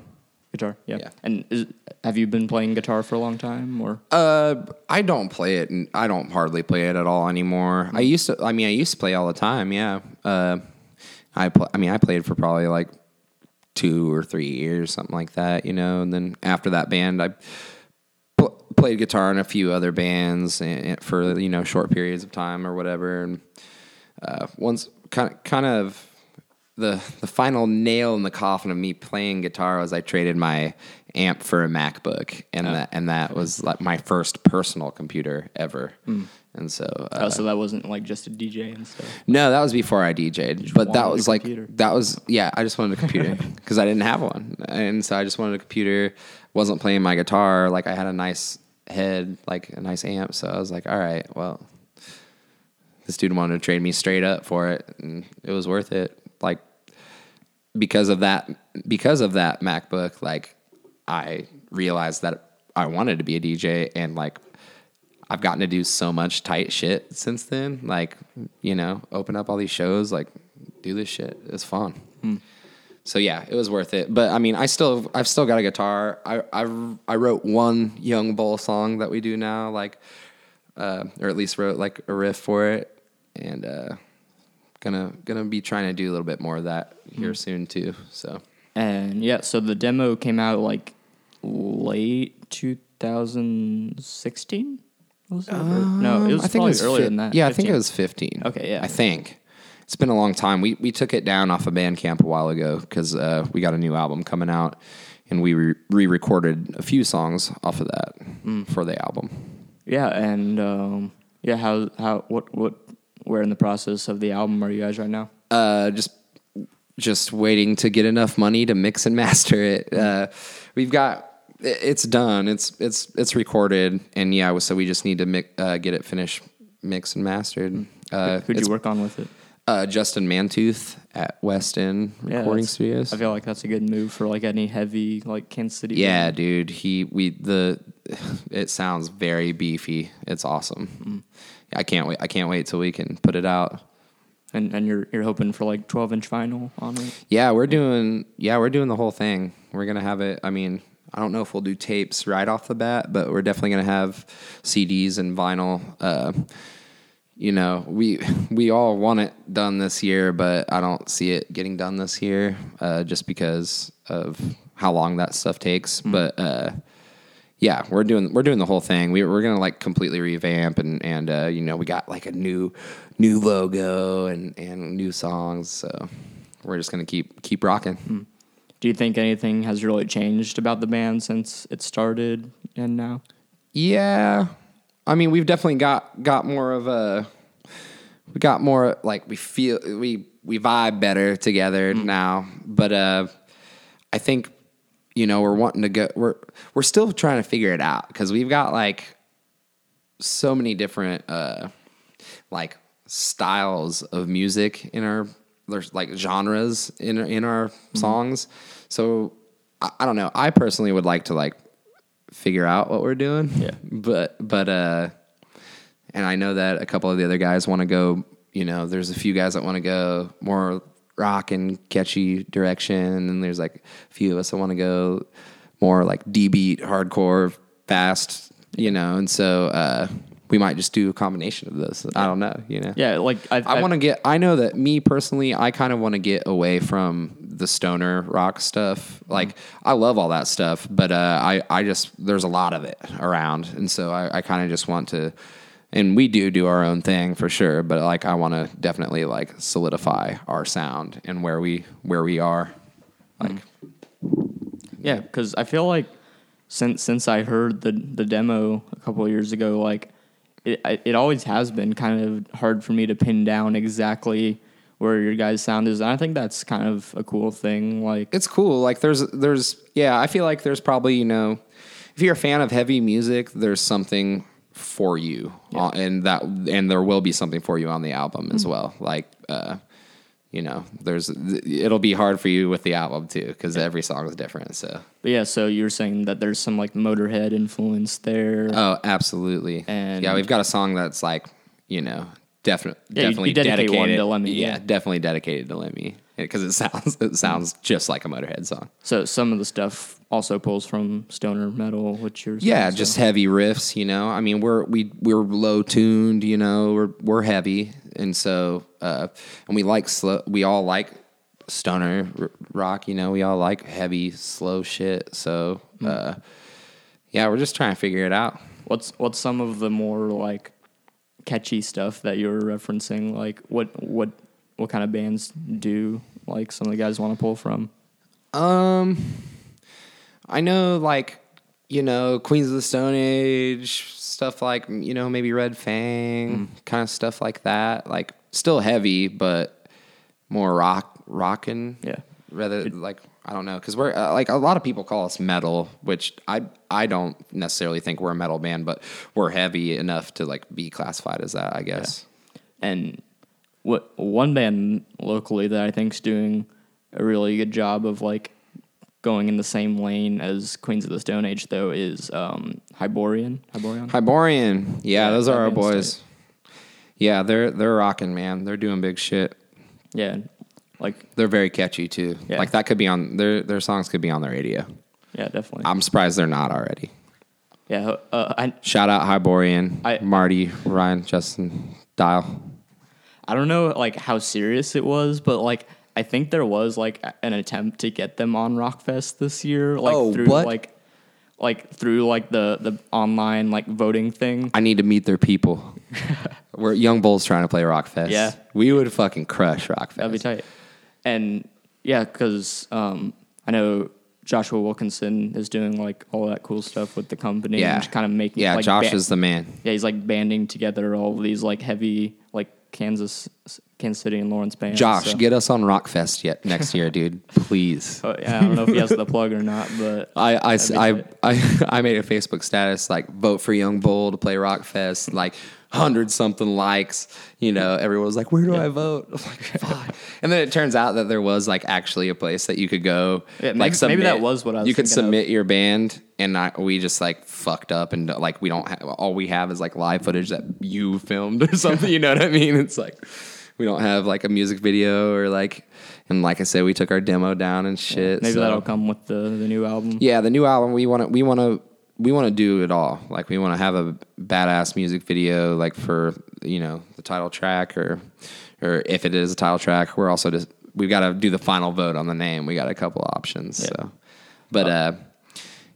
guitar? Yeah. Yeah. And is, have you been playing guitar for a long time or? Uh, I don't play it. and I don't hardly play it at all anymore. I used to. I mean, I used to play all the time. Yeah. Uh, I. Pl- I mean, I played for probably like two or three years, something like that. You know, and then after that band, I pl- played guitar in a few other bands and, for you know short periods of time or whatever. And uh, once kind of kind of the the final nail in the coffin of me playing guitar was I traded my amp for a MacBook, and that and that was like my first personal computer ever. Hmm. And so, uh, oh, so that wasn't like just a DJ and stuff. no, that was before I DJ'd, but that was like computer. that was yeah. I just wanted a computer because I didn't have one, and so I just wanted a computer. wasn't playing my guitar like I had a nice head, like a nice amp. So I was like, all right, well, this dude wanted to trade me straight up for it, and it was worth it. Like because of that, because of that MacBook, like I realized that I wanted to be a DJ, and like I've gotten to do so much tight shit since then. Like, you know, open up all these shows, like do this shit. It's fun. So yeah, it was worth it. But I mean, I still, I've still got a guitar. I, I, I wrote one Young Bull song that we do now, like, uh, or at least wrote like a riff for it, and uh, gonna gonna be trying to do a little bit more of that here soon too. So And yeah, so the demo came out like late 2016. Was it? Or- no, it was Um, I think probably it was earlier fif- than that. Yeah, I think it was 15. Okay, yeah. I think. It's been a long time. We we took it down off of Bandcamp a while ago because uh, we got a new album coming out, and we re recorded a few songs off of that Mm. for the album. Yeah, and um, yeah, how how what what where in the process of the album are you guys right now? Uh, just just waiting to get enough money to mix and master it. Uh, we've got it's done. It's it's it's recorded, and yeah, so we just need to mi- uh, get it finished, mixed and mastered. Uh, Who'd you work on with it? Uh, Justin Mantooth at West End Yeah, Recording Studios. I feel like that's a good move for like any heavy like Kansas City. Yeah, band. dude. He we the it sounds very beefy. It's awesome. Mm. I can't wait. I can't wait till we can put it out. and and you're you're hoping for like 12 inch vinyl on it. Yeah, we're doing. Yeah, we're doing the whole thing. We're gonna have it. I mean, I don't know if we'll do tapes right off the bat, but we're definitely gonna have CDs and vinyl. Uh, you know, we we all want it done this year, but I don't see it getting done this year, uh, just because of how long that stuff takes. But uh, yeah, we're doing we're doing the whole thing. We, we're gonna like completely revamp and and uh, you know we got like a new new logo and and new songs. So we're just gonna keep keep rocking. Do you think anything has really changed about the band since it started and now? Yeah, I mean we've definitely got got more of a we got more like we feel we we vibe better together now. But uh, I think you know we're wanting to go. We're we're still trying to figure it out because we've got like so many different uh, like styles of music in our there's like genres in in our songs. So I, I don't know. I personally would like to like figure out what we're doing. Yeah. But but uh and I know that a couple of the other guys want to go, you know, there's a few guys that want to go more rock and catchy direction and there's like a few of us that want to go more like D beat, hardcore, fast, you know, and so uh we might just do a combination of those. I don't know, you know. Yeah, like I, I want to get. I know that me personally, I kind of want to get away from the stoner rock stuff. Like I love all that stuff, but uh, I I just there's a lot of it around, and so I, I kind of just want to. And we do do our own thing for sure, but like I want to definitely like solidify our sound and where we where we are. Like Yeah, because I feel like since since I heard the the demo a couple of years ago, like it it always has been kind of hard for me to pin down exactly where your guys' sound is, and I think that's kind of a cool thing. Like, it's cool. Like there's there's yeah, I feel like there's probably you know, if you're a fan of heavy music, there's something for you, uh, and that and there will be something for you on the album as well. Like uh, you know, there's it'll be hard for you with the album too because every song is different. So but yeah, so you're saying that there's some like Motorhead influence there. oh, absolutely. And- yeah, we've got a song that's like you know. Definitely, Yeah, definitely you dedicate dedicated. to Lemmy, yeah, yeah. definitely dedicated to Lemmy because it sounds it sounds just like a Motorhead song. so some of the stuff also pulls from stoner metal, which you're Yeah, saying, so- just heavy riffs. You know, I mean, we're we we're low tuned. You know, we're we're heavy, and so uh, and we like slow. We all like stoner r- rock. You know, we all like heavy, slow shit. So uh, yeah, we're just trying to figure it out. What's what's some of the more like catchy stuff that you're referencing? Like what what what kind of bands do like some of the guys want to pull from? Um, I know, like you know, Queens of the Stone Age stuff, like you know, maybe Red Fang, kind of stuff like that. Like still heavy, but more rock, rockin'. Yeah. Rather like I don't know, because we're uh, like a lot of people call us metal, which I I don't necessarily think we're a metal band, but we're heavy enough to like be classified as that, I guess. And what one band locally that I think's doing a really good job of like going in the same lane as Queens of the Stone Age though is um Hyborian. Hyborian? Hyborian, yeah, Yeah, those are our boys. Yeah, they're they're rocking, man. They're doing big shit. yeah. Like They're very catchy too. Yeah. Like that could be on their their songs could be on the radio. yeah, definitely. I'm surprised they're not already. yeah, uh, I Shout out Hyborian, I- Marty, Ryan, Justin, Dial. I don't know like how serious it was, but like I think there was like an attempt to get them on Rockfest this year, like Oh, through what? like like through like the the online like voting thing. I need to meet their people. We're Young Bulls trying to play Rockfest. Yeah. we would fucking crush Rockfest. That'd be tight. And yeah, because um, I know Joshua Wilkinson is doing like all that cool stuff with the company. Yeah. and just kind of making Yeah, like, Josh ba- is the man. yeah he's like banding together all of these like heavy like Kansas Kansas City and Lawrence bands. Josh, so- get us on Rockfest yet next year, dude. Please. Uh, yeah, I don't know if he has the plug or not, but I, I, That'd I. I, I made a Facebook status like vote for Young Bull to play Rockfest, like hundred something likes. You know, everyone was like, "Where do I vote?" I'm like, "Fuck." and then it turns out that there was like actually a place that you could go. Yeah, maybe- like maybe that was what I was You could thinking of. submit your band, and we just like fucked up, and like we don't have all we have is like live footage that you filmed or something. you know what I mean? It's like we don't have like a music video or like. And like I said, we took our demo down and shit. maybe so- that'll come with the the new album. yeah, the new album we want to we want to we want to do it all. Like we want to have a badass music video like for, you know, the title track or or if it is a title track, we're also just we've got to do the final vote on the name. We got a couple options. So but uh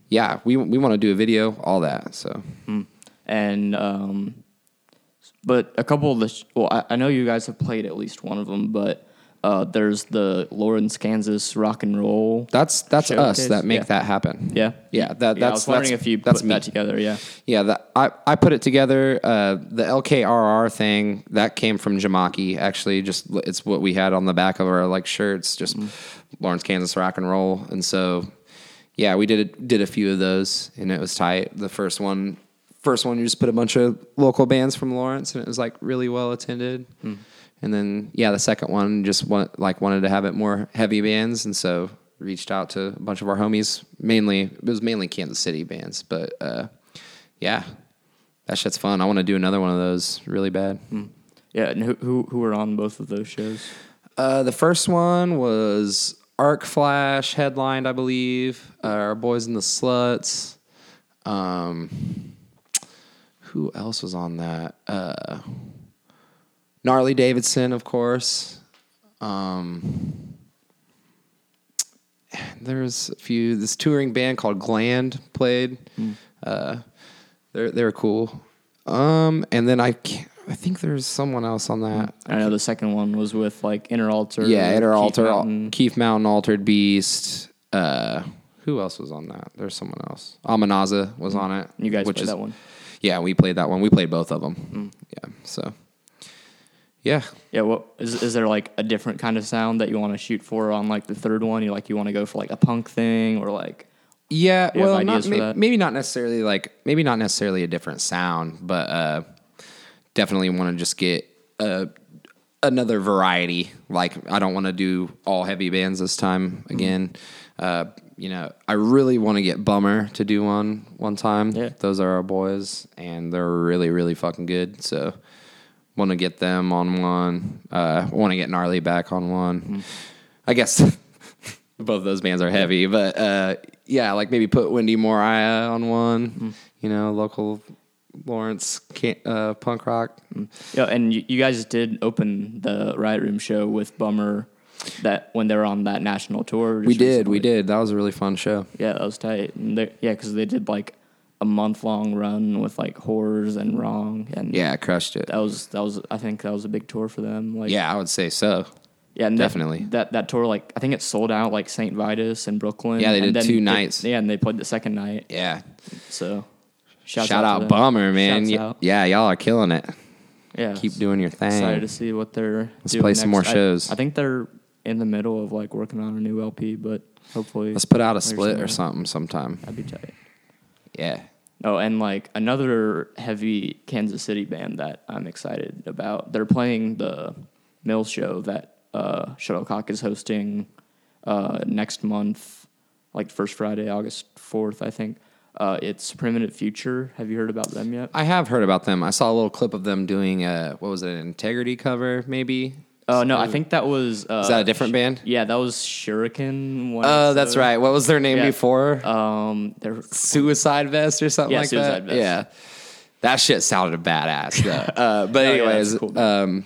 yeah, we we want to do a video, all that. So and um, but a couple of the sh- well, I, I know you guys have played at least one of them, but uh, there's the Lawrence, Kansas rock and roll. that's that's us that make yeah. that happen. Yeah, Yeah, that- yeah, I that's- wondering that's- if you that's put me. that together. Yeah, Yeah, that I, I put it together. Uh, the LKRR thing that came from Jamaki. Actually, just it's what we had on the back of our like shirts, just Lawrence, Kansas rock and roll. And so, yeah, we did did a few of those, and it was tight. The first one, first one, you just put a bunch of local bands from Lawrence, and it was like really well attended. And then, yeah, the second one just want, like wanted to have it more heavy bands, and so reached out to a bunch of our homies. Mainly, it was mainly Kansas City bands, but uh, yeah, that shit's fun. I want to do another one of those really bad. yeah. And who who who were on both of those shows? Uh, the first one was Arc Flash headlined, I believe. Uh, our boys in the Sluts. Um, who else was on that? Uh, Gnarly Davidson, of course. Um, there's a few. This touring band called Gland played. Uh, they're they're cool. Um, and then I I think there's someone else on that. I know the second one was with like Inner Alter. Yeah, Inner Keith Alter, Mountain. Keith Mountain, Altered Beast. Uh, who else was on that? There's someone else. Amanaza was on it. You guys which played is- that one. Yeah, we played that one. We played both of them. Yeah, so yeah, Yeah, what is is there like a different kind of sound that you want to shoot for on like the third one? You like you want to go for like a punk thing or like yeah. Well, not, may- maybe not necessarily like maybe not necessarily a different sound, but uh, definitely want to just get uh, another variety. Like I don't want to do all heavy bands this time Mm-hmm. again. Uh, you know, I really want to get Bummer to do one one time. Yeah. Those are our boys, and they're really really fucking good. So want to get them on one. Uh, want to get gnarly back on one. Mm-hmm. I guess both those bands are heavy, but uh, yeah, like maybe put Wendy Moriah on one. Mm-hmm. You know, local Lawrence can uh, punk rock. Yeah, and you, you guys did open the Riot Room show with Bummer that when they were on that national tour. We did, we did. That was a really fun show. Yeah, that was tight. And yeah, because they did like a month long run with like horrors and wrong, and Yeah, I crushed it. that was that was I think that was a big tour for them. Like Yeah, I would say so. yeah, and that- definitely. that, that tour like I think it sold out like St. Vitus in Brooklyn. Yeah, they did two they- nights. yeah, and they played the second night. Yeah. So Shout out. Bummer, man. Y- out. Yeah, y'all are killing it. Yeah, Keep doing your thing. excited to see what they're. Let's doing play some next. more I- shows. I, think they're in the middle of like working on a new LP, but hopefully Let's put out a split or something sometime. That'd be tight. Yeah. Oh, and like another heavy Kansas City band that I'm excited about. They're playing the Mill show that uh, Shuttlecock is hosting uh, next month, like first Friday, August 4th, I think. Uh, it's Primitive Future. Have you heard about them yet? I have heard about them. I saw a little clip of them doing a what was it, an integrity cover, maybe? Oh no, I think that was. Uh, Is that a different band? Yeah, that was Shuriken. one Oh, that's episode. right. What was their name Yeah. before? Um, they're Suicide Vest or something Yeah, like Suicide that. Vest. Yeah, that shit sounded badass. Though. uh, but Oh, yeah, anyways, that's cool. um,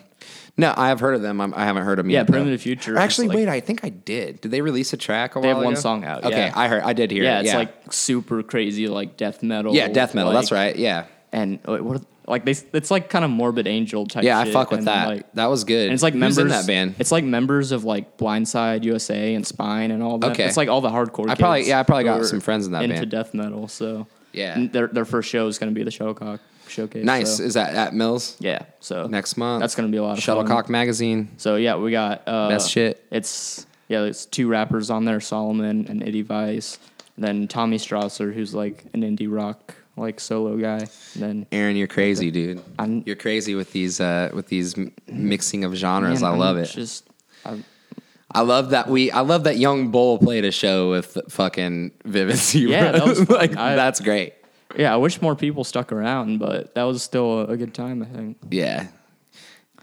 no, I have heard of them. I'm, I haven't heard of them Yeah, yet. though. Primitive Future is Actually, like- wait, I think I did. Did they release a track a They have one song out, Okay, yeah. I heard. I did hear. yeah, it. it's like super crazy, like death metal. yeah, death metal. that's right. Yeah, And uh, what? are- Like they, it's like kind of morbid angel type. yeah, I fuck with and, that. Like, that was good. and it's like Who's members in that band. It's like members of like Blindside USA and Spine and all that. Okay. it's like all the hardcore. I probably- yeah, I probably got some friends in that band. into band. death metal. So Yeah. and their their first show is going to be the Shuttlecock showcase. nice. so- Is that at Mills yeah. So next month? That's going to be a lot of Shuttlecock fun. magazine. So yeah, we got uh, Best shit. It's yeah, it's two rappers on there, Solomon and Eddie Vice. Then Tommy Strasser, who's like an indie rock like solo guy. Then Aaron, you're crazy, dude. I'm- you're crazy with these uh, with these mixing of genres. man, I I'm love it. Just I, I love that we. I love that Young Bull played a show with fucking Vivid Zero. Yeah, that was like I- that's great. yeah, I wish more people stuck around, but that was still a, a good time. I think Yeah,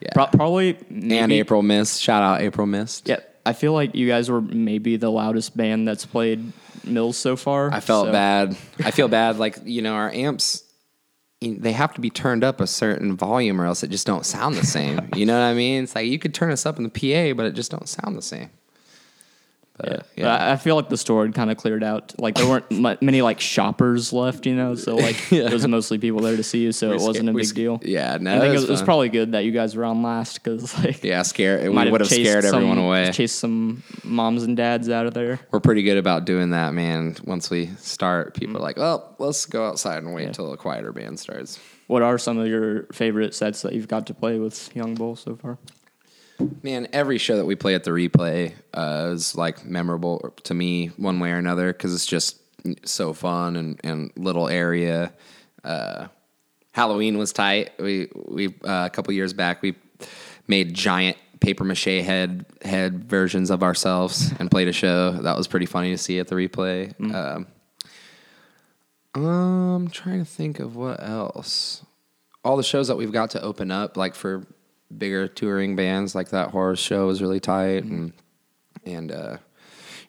yeah. Pro- probably maybe, and April Mist. Shout out April Mist. Yeah, I feel like you guys were maybe the loudest band that's played Mills so far. I felt so- bad. I feel bad. Like you know, our amps, they have to be turned up a certain volume, or else it just don't sound the same. you know what I mean? It's like you could turn us up in the PA, but it just don't sound the same. But Yeah. yeah. I I feel like the store had kind of cleared out. Like there weren't mu- many like shoppers left, you know. So like Yeah. it was mostly people there to see you, so We it wasn't a big deal. Yeah, no, I think it it was it probably good that you guys were on last because like yeah, scare. Might would have scared everyone away. Chased some moms and dads out of there. We're pretty good about doing that, man. Once we start, people mm-hmm. are like, "Well, let's go outside and wait. Yeah. until a quieter band starts." What are some of your favorite sets that you've got to play with Young Bull so far? Man, every show that we play at the replay uh, is like memorable to me one way or another because it's just so fun and, and little area. Uh, Halloween was tight. We we uh, a couple years back we made giant paper mache head head versions of ourselves and played a show. That was pretty funny to see at the replay. Um, I'm trying to think of what else. All the shows that we've got to open up, like for bigger touring bands, like that horror show was really tight, and and uh,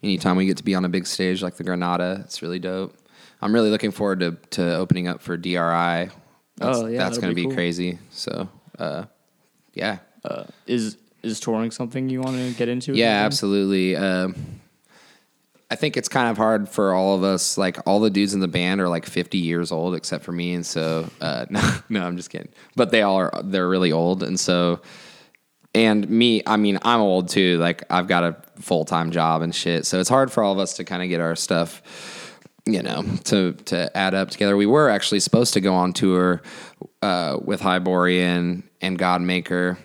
anytime we get to be on a big stage like the Granada, it's really dope. I'm really looking forward to to opening up for DRI. That's, Oh, yeah, that's gonna be be, cool. crazy. So, uh, yeah, Uh, is is touring something you want to get into? yeah, band? absolutely. Um, I think it's kind of hard for all of us. Like all the dudes in the band are like 50 years old, except for me, and so uh, no, no, I'm just kidding. But they all are. They're really old, and so and me. I mean, I'm old too. Like I've got a full time job and shit. So it's hard for all of us to kind of get our stuff. You know, to to add up together. We were actually supposed to go on tour uh, with Hyborian and Godmaker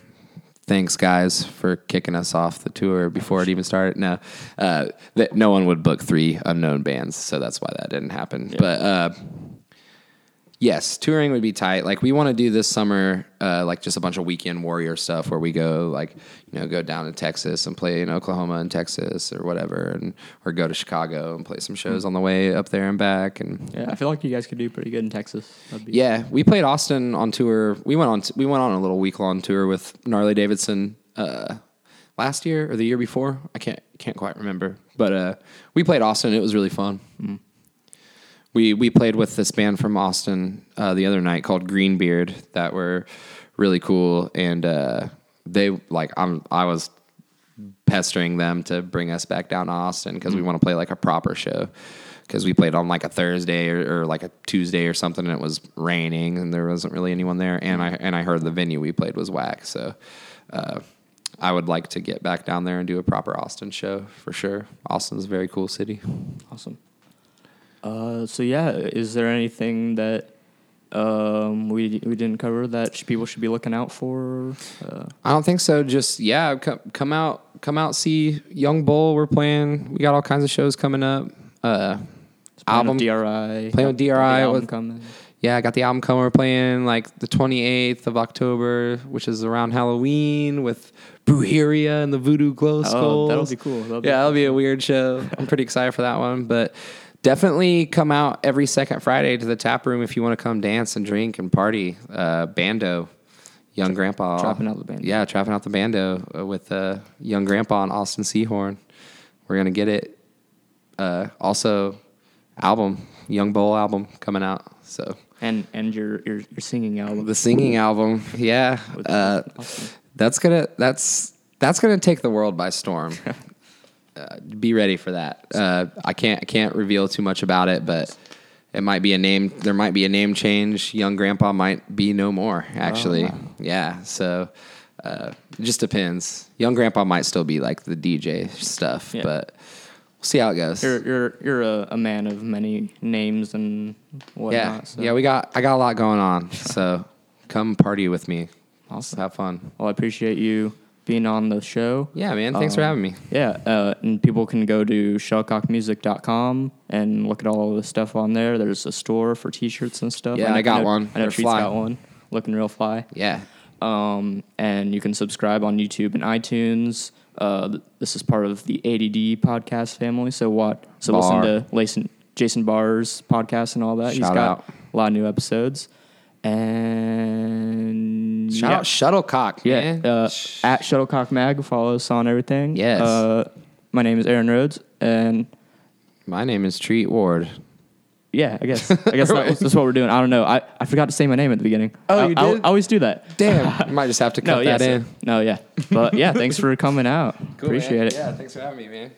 thanks guys for kicking us off the tour before it even started. No, uh, that no one would book three unknown bands, so that's why that didn't happen. But uh, yes, touring would be tight. Like we want to do this summer, uh, like just a bunch of weekend warrior stuff where we go like you know go down to Texas and play in Oklahoma and Texas or whatever, and or go to Chicago and play some shows on the way up there and back and. Yeah, I feel like you guys could do pretty good in Texas. That'd be, Yeah, we played Austin on tour. We went on we went on a little week long tour with Gnarly Davidson uh, last year or the year before. I can't can't quite remember, but uh, we played Austin. It was really fun. We we played with this band from Austin uh, the other night called Greenbeard that were really cool, and uh, they like I'm I was pestering them to bring us back down to Austin because we want to play like a proper show. Because we played on like a Thursday or, or like a Tuesday or something, and it was raining, and there wasn't really anyone there. And I and I heard the venue we played was whack, so uh, I would like to get back down there and do a proper Austin show for sure. Austin's a very cool city. Awesome. Uh, so yeah, is there anything that um, we we didn't cover that sh- people should be looking out for? Uh, I don't think so. Just yeah, come, come out, come out, see Young Bull. We're playing. We got all kinds of shows coming up. Uh, album with DRI. playing with DRI album with- coming. Yeah, I got the album coming. We're playing like the 28th of October, which is around Halloween with Brujeria and the Voodoo Glow Skulls. Oh, that'll be cool. That'll be yeah, that'll be a weird show. I'm pretty excited for that one. But definitely come out every second Friday to the tap room if you want to come dance and drink and party. Uh, bando, Young Grandpa. Trapping out the bando. Yeah, trapping out the bando uh, with uh, Young Grandpa and Austin Seahorn. We're going to get it. Uh, also, album, Young Bull album coming out. So And and your your, your singing album. the singing album, yeah, uh, awesome. that's gonna that's that's gonna take the world by storm. uh, be ready for that. Uh, I can't I can't reveal too much about it, but it might be a name. There might be a name change. Young Grandpa might be no more. Actually, wow. yeah. So uh, it just depends. Young Grandpa might still be like the DJ stuff, Yeah. but we'll see how it goes. You're you're you're a, a man of many names and whatnot. yeah, so. yeah. We got I got a lot going on. So come party with me. Awesome. Have fun. Well, I appreciate you being on the show. Yeah, man. Thanks for Um, having me. Yeah, uh, and people can go to shuttlecockmusic.com and look at all the stuff on there. There's a store for T-shirts and stuff. Yeah, know- I got know- one. I know fly. got one, looking real fly. Yeah. Um, and you can subscribe on YouTube and iTunes. Uh, this is part of the ADD podcast family. So what? So Bar. listen to Jason, Jason Barr's podcast and all that. He's got out. a lot of new episodes. And Shout yeah. out Shuttlecock, Yeah, man. uh, at Shuttlecock Mag, follow us on everything. Yes. Uh, my name is Aaron Rhodes, and My name is Treat Ward. yeah, I guess I guess that, that's what we're doing. I don't know. I, I forgot to say my name at the beginning. Oh, I, you I- did? I always do that. Damn, you might just have to cut No, yeah, that so- in. no, yeah, but yeah, thanks for coming out. Appreciate it. Yeah, thanks for having me, man.